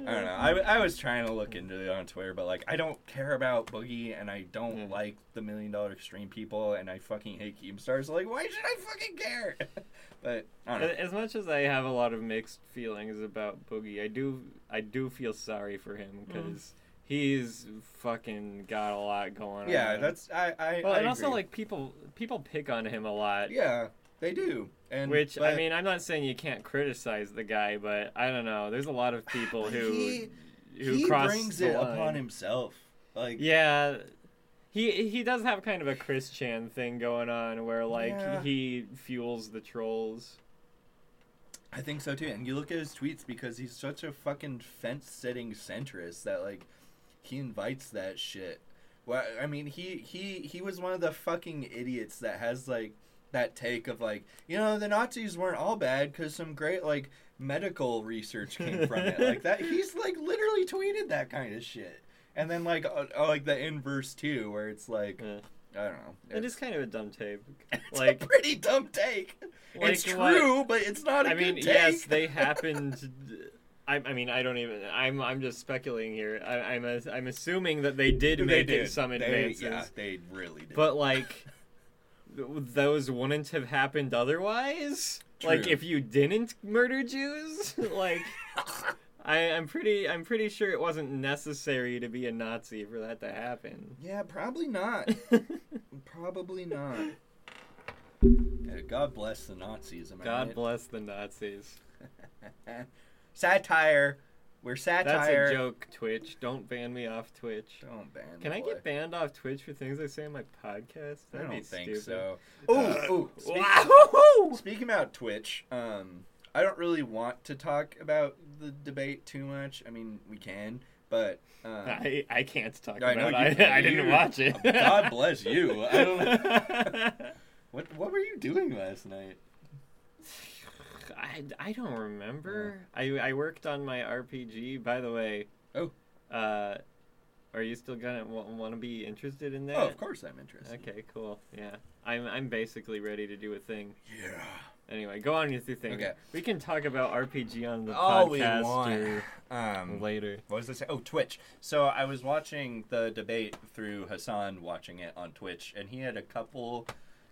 I don't know. I, I was trying to look into it on Twitter, but like I don't care about Boogie and I don't Mm. like the Million Dollar Extreme people and I fucking hate Keemstar. So like, why should I fucking care? but I don't know. As much as I have a lot of mixed feelings about Boogie, I do I do feel sorry for him Mm. because he's fucking got a lot going Yeah, on. Yeah, that's I. I well, I and also like people people pick on him a lot. yeah, they do. And Which I mean, I'm not saying you can't criticize the guy, but I don't know. There's a lot of people who he, who he cross brings the it line. upon himself. Like Yeah, he he does have kind of a Chris Chan thing going on, where like Yeah. he fuels the trolls. I think so too. And you look at his tweets because he's such a fucking fence sitting centrist that like he invites that shit. Well, I mean, he he he was one of the fucking idiots that has like that take of like, you know, the Nazis weren't all bad because some great like medical research came from it. Like that, he's like literally tweeted that kind of shit. And then like uh, uh, like the inverse too, where it's like Uh, I don't know. it is kind of a dumb take It's like- a pretty dumb take. Like it's what- true, but it's not a I mean, yes, they happened. I, I mean, I don't even. I'm I'm just speculating here. I, I'm a, I'm assuming that they did They make did. some They- advances, yeah, they really did. but like those wouldn't have happened otherwise. Like if you didn't murder Jews, like I, I'm pretty I'm pretty sure it wasn't necessary to be a Nazi for that to happen. yeah, probably not. probably not. Yeah, God bless the Nazis. Am God right? bless the Nazis. satire. We're satire. That's a joke, Twitch. Don't ban me off Twitch. Don't ban. Can I get banned off Twitch for things I say on my podcast? That'd don't be think stupid. so. Uh, Oh, speak- Wow! Speaking about Twitch, um, I don't really want to talk about the debate too much. I mean, we can, but um, I, I can't talk I about it. I, I didn't watch it. God bless you. I don't know. What What were you doing last night? I, I don't remember. I, I worked on my RPG. By the way. Oh. Uh, are you still gonna want to be interested in that? Oh, of course I'm interested. Okay, cool. Yeah, I'm I'm basically ready to do a thing. Yeah. Anyway, go on with your thing. Okay. We can talk about RPG on the All we podcast want. or Um, later. what was this? Oh, Twitch. So I was watching the debate through Hassan watching it on Twitch, and he had a couple.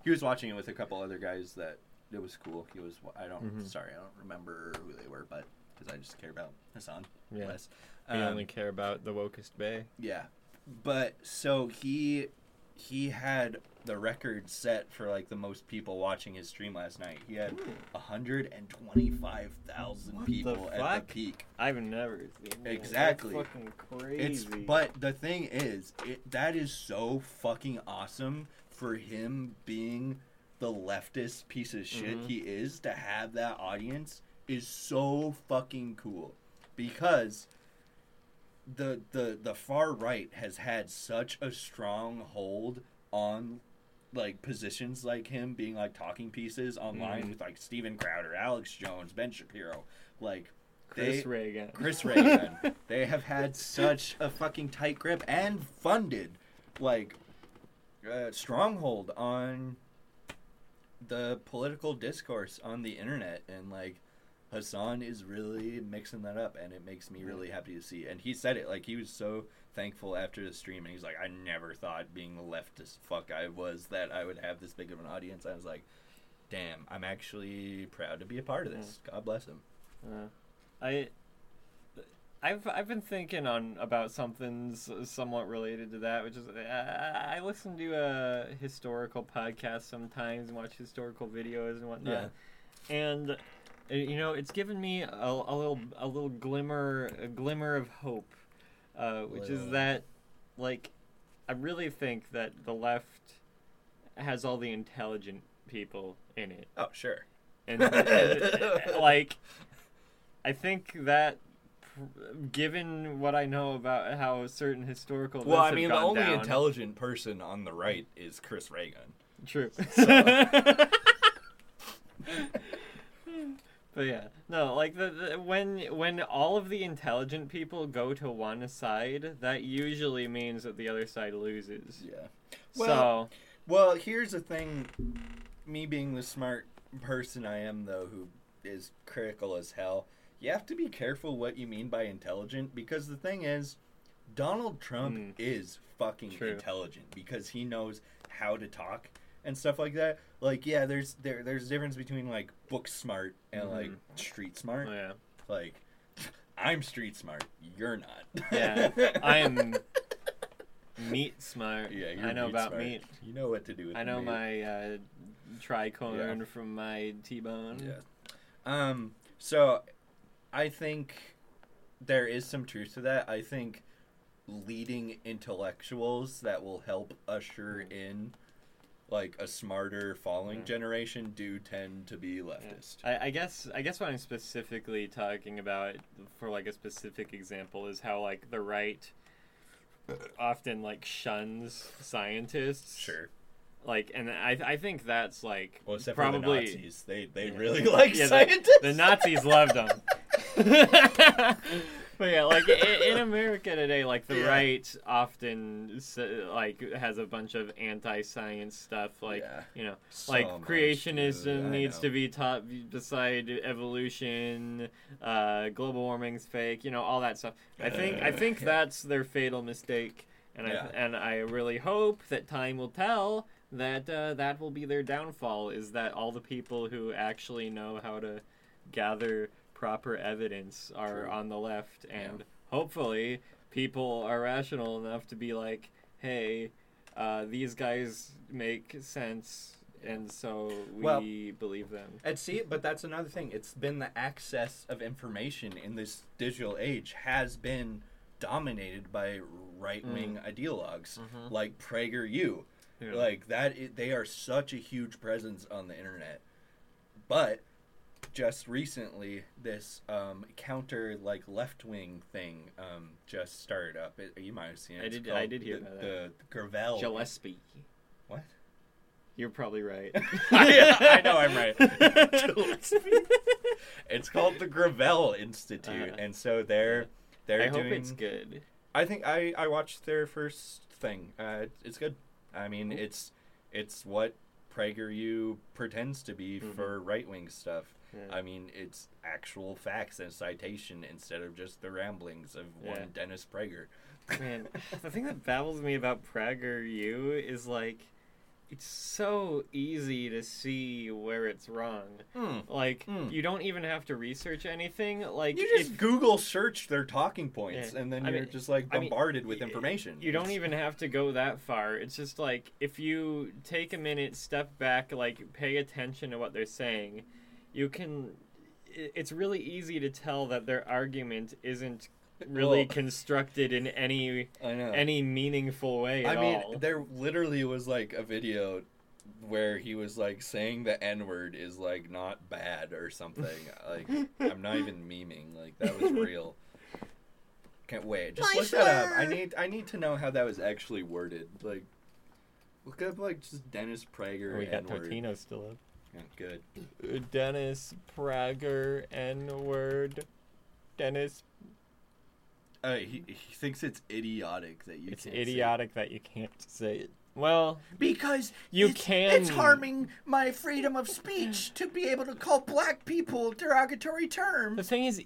He was watching it with a couple other guys that it was cool. He was. I don't. Mhm. Sorry, I don't remember who they were, but because I just care about Hassan Yeah. less. We Um, only care about the wokest bay. Yeah, but so he he had the record set for like the most people watching his stream last night. He had hundred and twenty five thousand What the people at the peak. I've never seen. Exactly. That's fucking It's but the thing is, it that is so fucking awesome for him being the leftist piece of shit Mhm. he is to have that audience is so fucking cool because the the the far right has had such a strong hold on like positions like him being like talking pieces online Mhm. with like Steven Crowder, Alex Jones, Ben Shapiro, like Chris they- Ray Gun. Chris Ray Gun. they have had such a fucking tight grip and funded like uh, stronghold on the political discourse on the internet and like Hassan is really mixing that up and it makes me really happy to see. And he said it like he was so thankful after the stream and he's like I never thought being the leftist fuck I was that I would have this big of an audience. I was like damn, I'm actually proud to be a part of this. God bless him. Uh, I I've I've been thinking on about something somewhat related to that, which is I, I listen to a historical podcast sometimes and watch historical videos and whatnot, and uh, you know it's given me a, a little a little glimmer a glimmer of hope, uh, which is that like I really think that the left has all the intelligent people in it. Oh, sure. and, and, like i think that given what i know about how certain historical Well, I mean, the only down- intelligent person on the right is Chris Ray Gun. true So- but yeah no like the, the when when all of the intelligent people go to one side that usually means that the other side loses Yeah. so Well, here's the thing. Me being the smart person I am, though, who is critical as hell, you have to be careful what you mean by intelligent because the thing is, Donald Trump Mm. is fucking True. intelligent because he knows how to talk and stuff like that. Like, yeah, there's there there's a difference between like book smart and like Mhm. street smart. oh, yeah Like, I'm street smart. You're not. Yeah, I am meat smart Yeah, i know meat about smart. meat You know what to do with meat I know meat. my uh, tricorn from my T-bone. Yeah. Um. So, I think there is some truth to that. I think leading intellectuals that will help usher in like a smarter following Yeah. Mm. generation do tend to be leftist. I, I guess I guess what I'm specifically talking about for like a specific example is how like the right often like shuns scientists. Sure. Like, and I I think that's like Well, except probably for the Nazis, they they Yeah. really like Yeah, the- scientists. the Nazis loved them. but yeah, like in, in America today, like the Yeah. right often like has a bunch of anti-science stuff, like Yeah. you know, So like much, creationism dude, needs know. to be taught beside evolution, uh, global warming's fake, you know, all that stuff. I think I think that's their fatal mistake, and. I and I really hope that time will tell that uh, that will be their downfall. Is that all the people who actually know how to gather proper evidence are True. on the left, and hopefully people are rational enough to be like, hey, uh, these guys make sense, and so we Well- believe them. And see, but that's another thing. It's been the access of information in this digital age has been dominated by right wing ideologues Mhm. like PragerU. Yeah. Like that, i they are such a huge presence on the internet. But just recently, this um, counter like left wing thing um, just started up. It, you might have seen it. I did- I did hear the, about the, the Gravel. Gillespie. What? You're probably right. I know I'm right. Gillespie. It's called the Gravel Institute, Uh-huh. and so they're they're I hope doing. it's good. I think I I watched their first thing. Uh, it's good. I mean, Cool. it's it's what PragerU pretends to be Mhm. for right wing stuff. Yeah. I mean, it's actual facts and citation instead of just the ramblings of Yeah. one Dennis Prager. Man, the thing that baffles me about Prager U is like, it's so easy to see where it's wrong. Like, Hmm. you don't even have to research anything. Like, You just if- Google search their talking points, Yeah. and then I you're mean- just like I mean, bombarded with information. You don't even have to go that far. It's just like if you take a minute, step back, like pay attention to what they're saying, you can. It's really easy to tell that their argument isn't really Well, constructed in any I know. any meaningful way I mean, all. there literally was like a video where he was like saying the N word is like not bad or something. like I'm not even memeing. Like that was real. Can't wait. Just My look that up. I need I need to know how that was actually worded. Like look up like just Dennis Prager we got N word. Totino still up. Good. Dennis Prager N word. Dennis, Uh, he he thinks it's idiotic that you. it's can't say- idiotic that you can't say it. Well, Because You it's, can- It's harming my freedom of speech to be able to call black people derogatory terms. the thing is,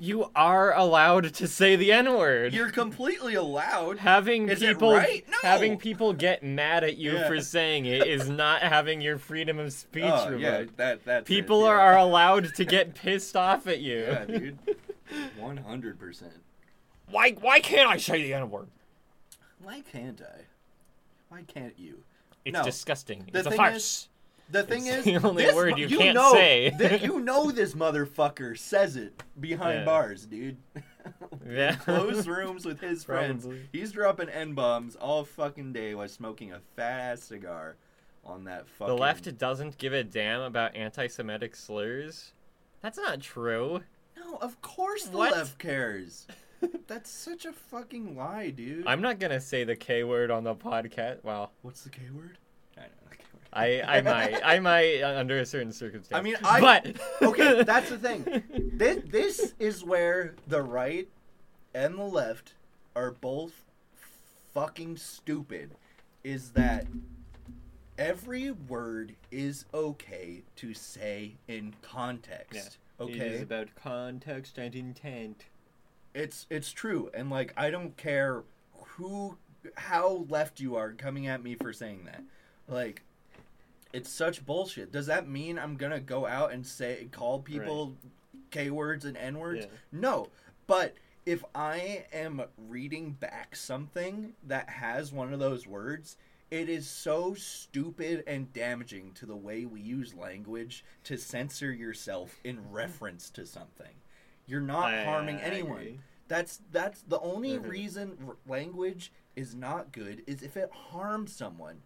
you are allowed to say the N word. You're completely allowed. having Is it people right? No. having people get mad at you Yeah. for saying it is not having your freedom of speech Oh, revoked. yeah, that that's it, people yeah. are, allowed to get pissed off at you. Yeah, dude. One hundred percent. Why why can't I say the N word? Why can't I? Why can't you? It's No. disgusting. The it's a farce. is- The thing It's is, the only this word mu- you can't know, say. you know this motherfucker says it behind Yeah. bars, dude. Yeah. Closed rooms with his friends. Probably. He's dropping n bombs all fucking day while smoking a fat ass cigar on that fucking. the left doesn't give a damn about anti-Semitic slurs. That's not true. No, of course the What? left cares. That's such a fucking lie, dude. I'm not gonna say the K word on the podcast. Well, What's the K word? I know the K word. I might I might uh, under a certain circumstance. I mean, I- but okay, that's the thing. This, this is where the right and the left are both fucking stupid. Is that every word is okay to say in context. Okay, it is about context and intent. it's it's true, and like I don't care who, how left you are coming at me for saying that. Like, it's such bullshit. Does that mean I'm gonna go out and say call people k words and n words? Yeah. No, but if I am reading back something that has one of those words, it is so stupid and damaging to the way we use language to censor yourself in reference to something. You're not I- harming I anyone. That's that's the only Mhm. reason r- language is not good is if it harms someone.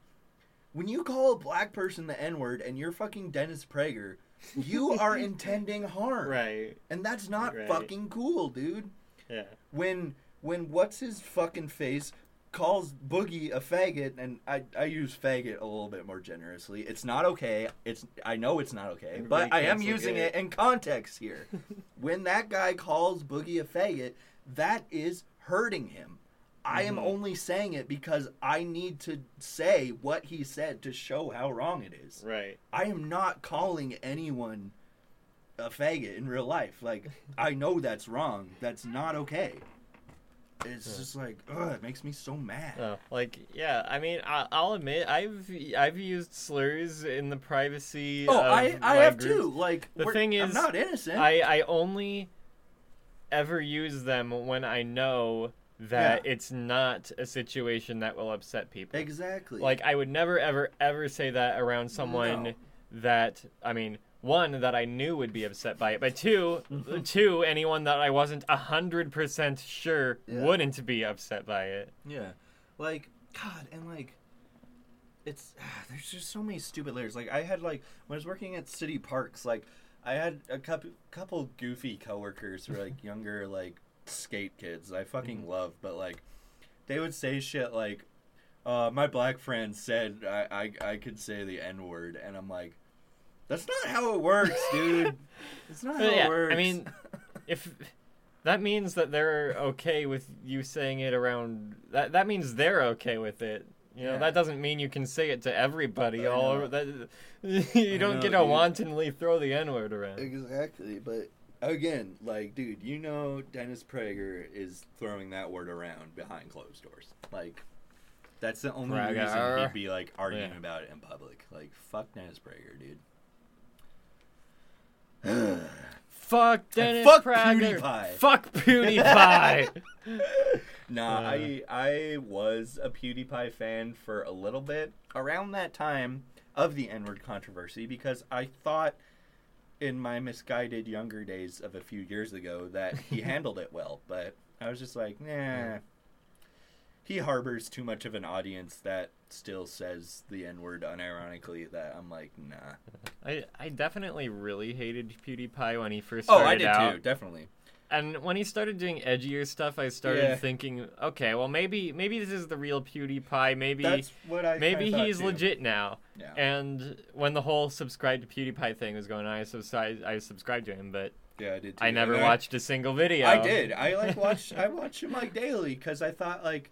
When you call a black person the N word and you're fucking Dennis Prager, you are intending harm. Right. And that's not Right. fucking cool, dude. Yeah. When when what's his fucking face calls Boogie a faggot and I, I use faggot a little bit more generously. It's not okay. It's I know it's not okay, Everybody but I am using gay. it in context here. when that guy calls Boogie a faggot, that is hurting him. I am Mhm. only saying it because I need to say what he said to show how wrong it is. Right. I am not calling anyone a faggot in real life. Like, I know that's wrong. That's not okay. It's Yeah. just like, ugh, it makes me so mad. Oh, like yeah. I mean, I, I'll admit I've I've used slurs in the privacy. oh, I, I have groups. too. Like, The thing I'm is, not innocent. I I only ever use them when I know that it's not a situation that will upset people. exactly. Like I would never ever ever say that around someone No. that I mean one that I knew would be upset by it, but 2 mm-hmm. two anyone that I wasn't a hundred percent sure Yeah. wouldn't be upset by it. Yeah, like God, and like it's ah, there's just so many stupid layers. Like I had like when I was working at city parks, like I had a couple couple goofy coworkers who were like younger, like skate kids. I fucking love, but like they would say shit like, uh, "My black friend said I I, I could say the n word," and I'm like. That's not how it works, dude. It's not how yeah, it works. I mean, if that means that they're okay with you saying it around that that means they're okay with it. You know, Yeah. that doesn't mean you can say it to everybody I all know. over. That you I don't know, get to dude. wantonly throw the N word around. Exactly, but again, like, dude, you know, Dennis Prager is throwing that word around behind closed doors. Like, that's the only reason Prager. he'd be like arguing Yeah. about it in public. Like, fuck Dennis Prager, dude. Fuck Dennis fuck Prager. PewDiePie. Fuck PewDiePie. Nah, Uh. I I was a PewDiePie fan for a little bit around that time of the N-word controversy because I thought in my misguided younger days of a few years ago that he handled it well, but I was just like, nah. He harbors too much of an audience that still says the N-word unironically that I'm like, nah. I I definitely really hated PewDiePie when he first Oh, started I did out. too, definitely. And when he started doing edgier stuff, I started Yeah. thinking, okay, well maybe maybe this is the real PewDiePie. Maybe That's what I maybe he's too. legit now. Yeah. And when the whole subscribe to PewDiePie thing was going on, I subscribed I subscribed to him, but yeah, I did too. I never And watched a single video. I did. I like watched. I watched him like daily because I thought like,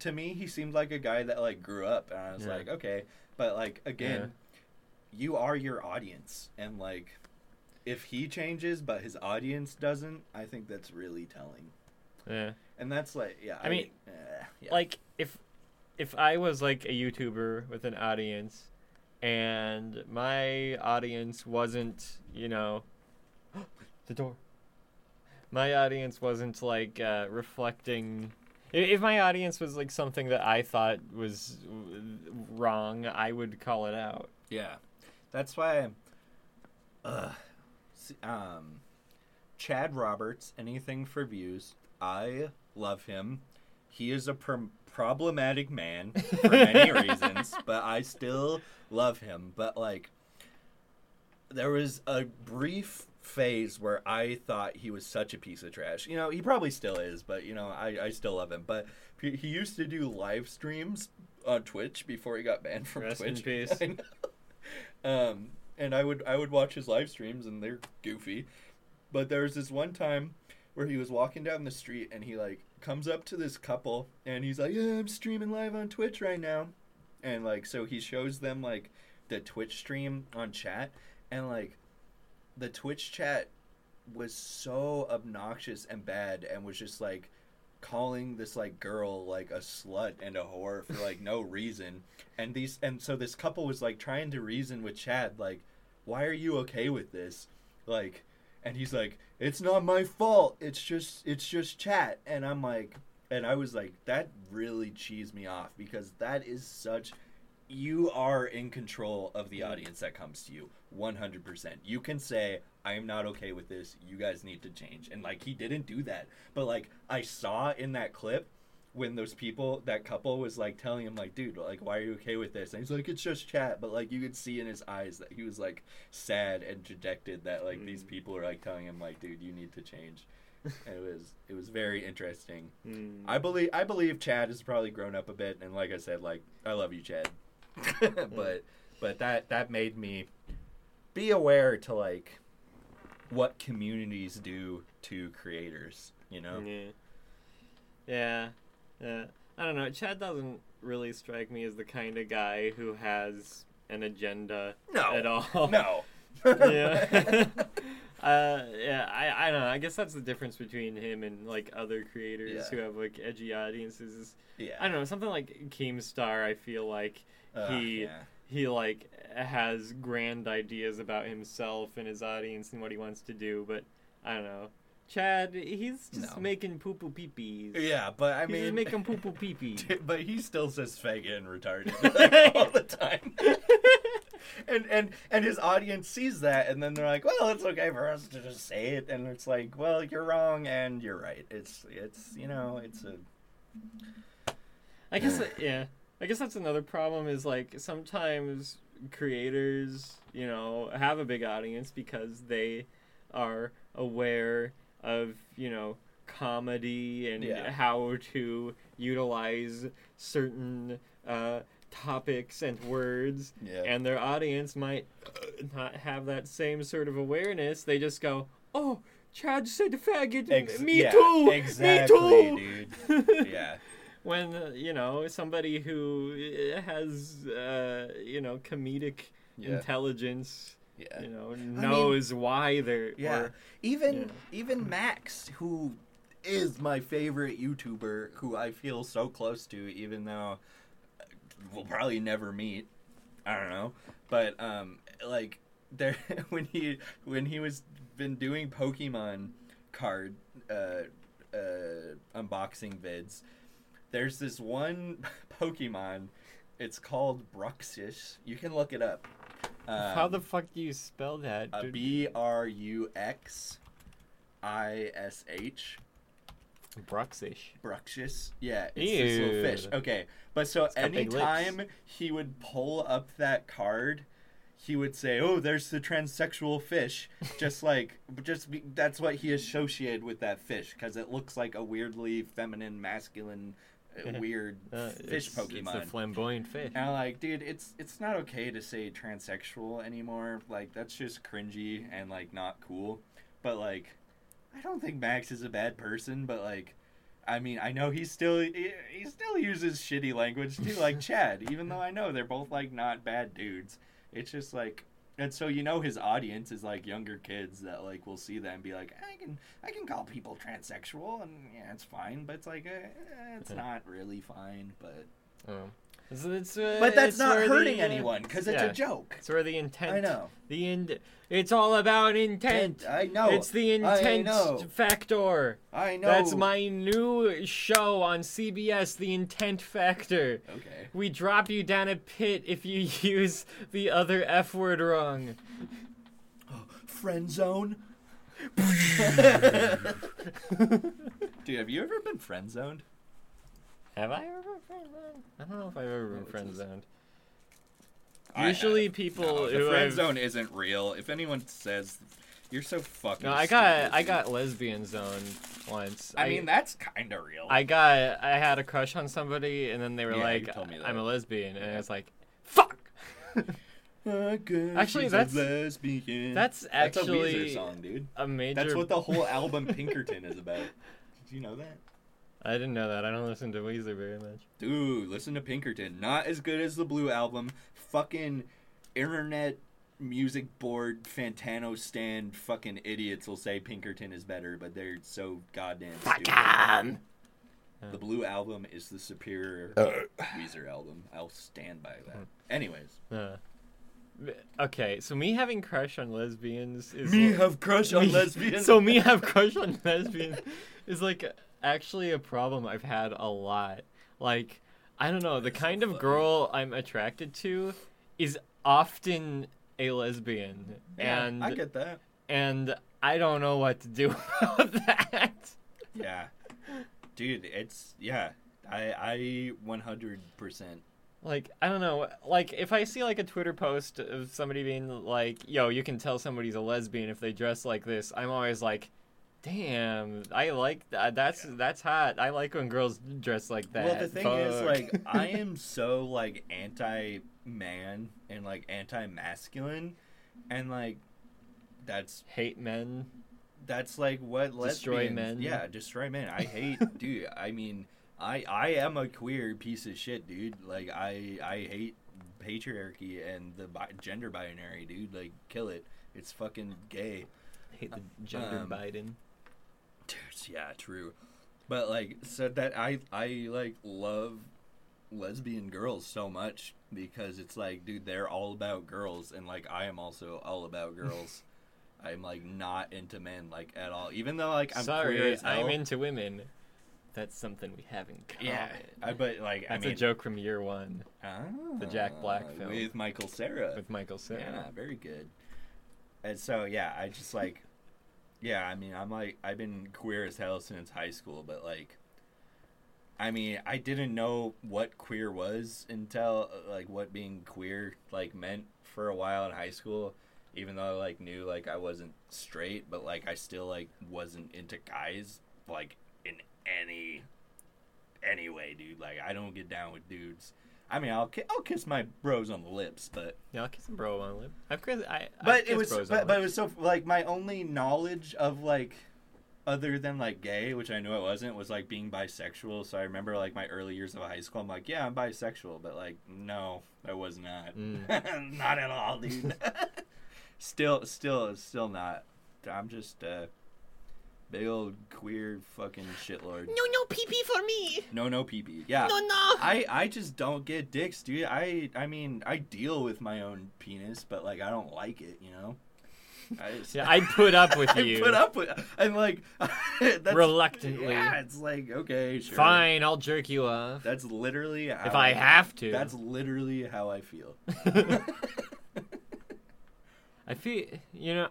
to me, he seemed like a guy that like grew up, and I was Yeah. like, okay, but like again, you are your audience, and like, if he changes but his audience doesn't, I think that's really telling. Yeah. And that's like, yeah. I mean, eh, yeah. Like if if I was like a YouTuber with an audience and my audience wasn't, you know, the door. my audience wasn't like uh, reflecting. If my audience was like something that I thought was wrong, I would call it out. Yeah, that's why. Uh, s- um, Chad Roberts, anything for views. I love him. He is a pr- problematic man for many reasons, but I still love him. But like, there was a brief phase where I thought he was such a piece of trash. You know, he probably still is, but you know, I, I still love him. But he, used to do live streams on Twitch before he got banned from Rest Twitch. peace. I know. um, and I would I would watch his live streams, and they're goofy. But there was this one time where he was walking down the street, and he like comes up to this couple, and he's like, "Yeah, I'm streaming live on Twitch right now," and like so he shows them like the Twitch stream on chat, and like the Twitch chat was so obnoxious and bad, and was just like calling this like girl like a slut and a whore for like no reason. And these and so this couple was like trying to reason with chad like why are you okay with this? Like and he's like it's not my fault. It's just it's just chat. And i'm like and i was like that really cheesed me off because that is such you are in control of the mm. audience that comes to you 100% you can say i am not okay with this. You guys need to change. And like he didn't do that. But like i saw in that clip when those people that couple was like telling him like dude like why are you okay with this? And he's like it's just chat. But like you could see in his eyes that he was like sad and dejected that like these Mm. people are like telling him like dude you need to change. And it was it was very interesting. Mm. I believe I believe Chad has probably grown up a bit, and like I said, like I love you, Chad. but but that that made me be aware to like what communities do to creators. You know? Yeah. Yeah. Yeah. I don't know. Chad doesn't really strike me as the kind of guy who has an agenda No. at all. No. yeah. uh, yeah. I, I don't know. I guess that's the difference between him and like other creators Yeah. who have like edgy audiences. Yeah. I don't know. Something like Keemstar. I feel like Ugh, he- yeah. He like has grand ideas about himself and his audience and what he wants to do, but I don't know. Chad, he's just No. making poo poo pee pees. Yeah, but I He's mean, just making poo poo pee pee. but he still says faggot and retarded like, all the time. and and and his audience sees that, and then they're like, "Well, it's okay for us to just say it," and it's like, "Well, you're wrong, and you're right. It's it's you know, it's a I guess that- yeah. I guess that's another problem is like sometimes creators, you know, have a big audience because they are aware of, you know, comedy and Yeah. how to utilize certain uh, topics and words yeah." and their audience might not have that same sort of awareness. They just go, "Oh, Chad said faggot. Ex- me yeah, too. exactly, me too." dude. yeah, when uh, you know somebody who uh, has uh, you know comedic yeah, intelligence, yeah. you know, knows why they're Yeah. or- Even Yeah. even Max, who is my favorite YouTuber, who I feel so close to, even though uh, we'll probably never meet. I don't know, but um, like there when he when he was been doing Pokemon card uh, uh, unboxing vids. There's this one Pokemon. It's called Bruxish. You can look it up. how Um, the fuck do you spell that? uh. B R U X I S H. Bruxish. Bruxish. Yeah, it's this little fish. Okay, but so anytime he would pull up that card, he would say, "Oh, there's the transsexual fish." just like, just be, that's what he associated with that fish because it looks like a weirdly feminine, masculine, weird Uh, fish it's, Pokemon. It's a flamboyant fish. And I'm like, dude, it's it's not okay to say transsexual anymore. Like that's just cringy and like not cool. But like, I don't think Max is a bad person. But like, I mean, I know he still he, he still uses shitty language too, like Chad. Even though I know they're both like not bad dudes. It's just like. And so you know his audience is like younger kids that like will see that and be like I can I can call people transsexual and yeah it's fine but it's like eh, eh, it's not really fine but Um, It's, it's, uh, But that's not hurting the, uh, anyone because it's yeah. a joke. It's where the intent. I know. The ind- It's all about intent. I know. It's the I intent know. factor. I know. That's my new show on CBS, The Intent Factor. Okay. We drop you down a pit if you use the other F word wrong. friend zone. Dude, have you ever been friend zoned? Have I ever been friend zoned? I don't know if I've ever been it's friend zoned. I Usually have. people No, who the friend I've- zone isn't real. If anyone says you're so fucking. No, I got stupid, I dude. got lesbian zoned once. I mean, that's kind of real. I got I had a crush on somebody and then they were Yeah, you like told me that. I'm a lesbian and Yeah. was like fuck. Actually, Actually, that's- lesbian. That's That's a actually Weezer song, dude. a major That's what the whole album Pinkerton is about. Did you know that? I didn't know that. I don't listen to Weezer very much. Dude, listen to Pinkerton. Not as good as the Blue album. Fucking internet music board Fantano stand fucking idiots will say Pinkerton is better, but they're so goddamn stupid. The Blue album is the superior Weezer album. I'll stand by that. Anyways, Uh, okay, so me having crush on lesbians is me like- have crush on me- lesbians. So me have crush on lesbians is like actually a problem I've had a lot. Like I don't know, the That's so kind of girl I'm attracted to is often a lesbian, yeah, and I get that. and I don't know what to do about that. Yeah, dude, it's yeah. I I 100 percent. Like I don't know, like if I see like a Twitter post of somebody being like, "Yo, you can tell somebody's a lesbian if they dress like this," I'm always like, "Damn, I like that. That's that's hot. I like when girls dress like that." Well, the thing is, like, I am so like anti-man and like anti-masculine, and like that's hate men. that's like what Destroy lesbians. men. Yeah, destroy men. I hate, dude. I mean, I I am a queer piece of shit, dude. Like, I I hate patriarchy and the bi- gender binary, dude. Like, kill it. It's fucking gay. hate the gender Um, Biden. Dude, yeah, true. But like, so that I I like love lesbian girls so much because it's like, dude, they're all about girls, and like I am also all about girls. I'm like not into men like at all, even though like I'm Sorry. I'm into women. That's something we have in common. Yeah, I, but like That's I mean, a joke from year one the Jack Black ah, film. with Michael Cera. with Michael Cera, Yeah, very good. And so yeah, I just like yeah, I mean I'm like I've been queer as hell since high school, but like I mean, I didn't know what queer was until like what being queer like meant for a while in high school. Even though I like knew like I wasn't straight, but like I still like wasn't into guys like in any any way, dude. Like I don't get down with dudes. I mean, I'll ki- I'll kiss my bros on the lips, but Yeah, I'll kiss a bro on the lip. I've kissed, I, I've but it was bros but, but it was so like my only knowledge of like other than like gay which i knew it wasn't was like being bisexual. So i remember like my early years of high school i'm like yeah i'm bisexual but like no i was not. Mm. not at all dude. Still still still not. I'm just uh big old queer fucking shitlord No, no pee pee for me. no no pee yeah No, no. I, I just don't get dicks, dude. I I mean I deal with my own penis, but like I don't like it, you know. I just, Yeah, I'd put up with I you. put up with and like that's, Reluctantly. Yeah, it's like okay, sure. Fine, I'll jerk you off. That's literally how if I have to. That's literally how I feel. I feel you know.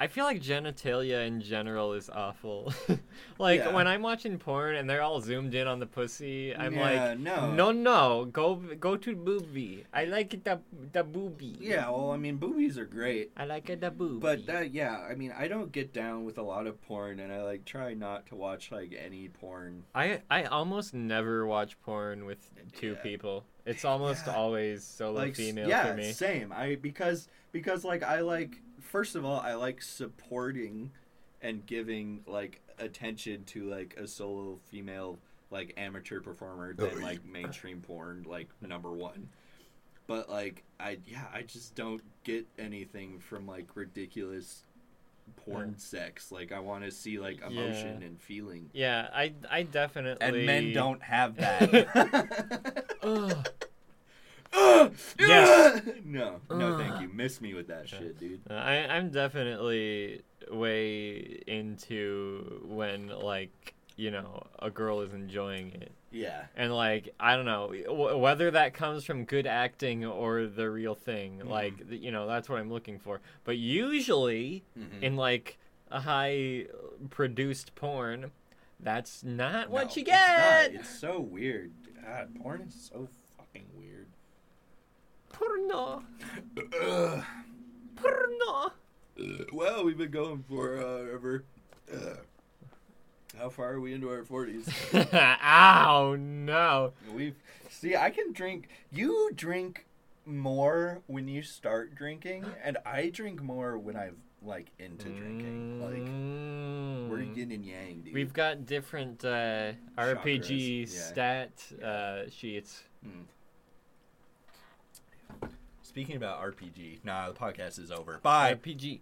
I feel like genitalia in general is awful. like Yeah. when I'm watching porn and they're all zoomed in on the pussy, I'm Yeah, like, no. no, no, go go to boobie. I like the the boobie. yeah, well, I mean, boobies are great, I like it the boobie. but that yeah, I mean, I don't get down with a lot of porn, and I like try not to watch like any porn. I I almost never watch porn with two Yeah. people. It's almost always solo like female yeah for me. same i because because like i like first of all i like supporting and giving like attention to like a solo female like amateur performer oh, than like mainstream porn like number one but like i yeah i just don't get anything from like ridiculous porn mm. sex. Like I want to see like Yeah. emotion and feeling. Yeah, I I definitely. And men don't have that. Ugh. yes. No, no, thank you. Miss me with that Okay. shit, dude. I I'm definitely way into when like you know a girl is enjoying it. Yeah. and like i don't know w- whether that comes from good acting or the real thing Mhm. like you know that's what i'm looking for but usually Mhm. in like a high produced porn that's not what No, you it's not. get It's, so weird. God, porn is so fucking weird. Porno Ugh. porno well, we've been going for uh, ever. Ugh. How far are we into our forties? ow no We've see. I can drink. You drink more when you start drinking, and I drink more when I'm like into drinking. Like we're Mm. yin and yang, dude. We've got different uh, RPG Chakras, yeah. stat uh, sheets. Speaking about RPG, nah, the podcast is over. Bye. RPG.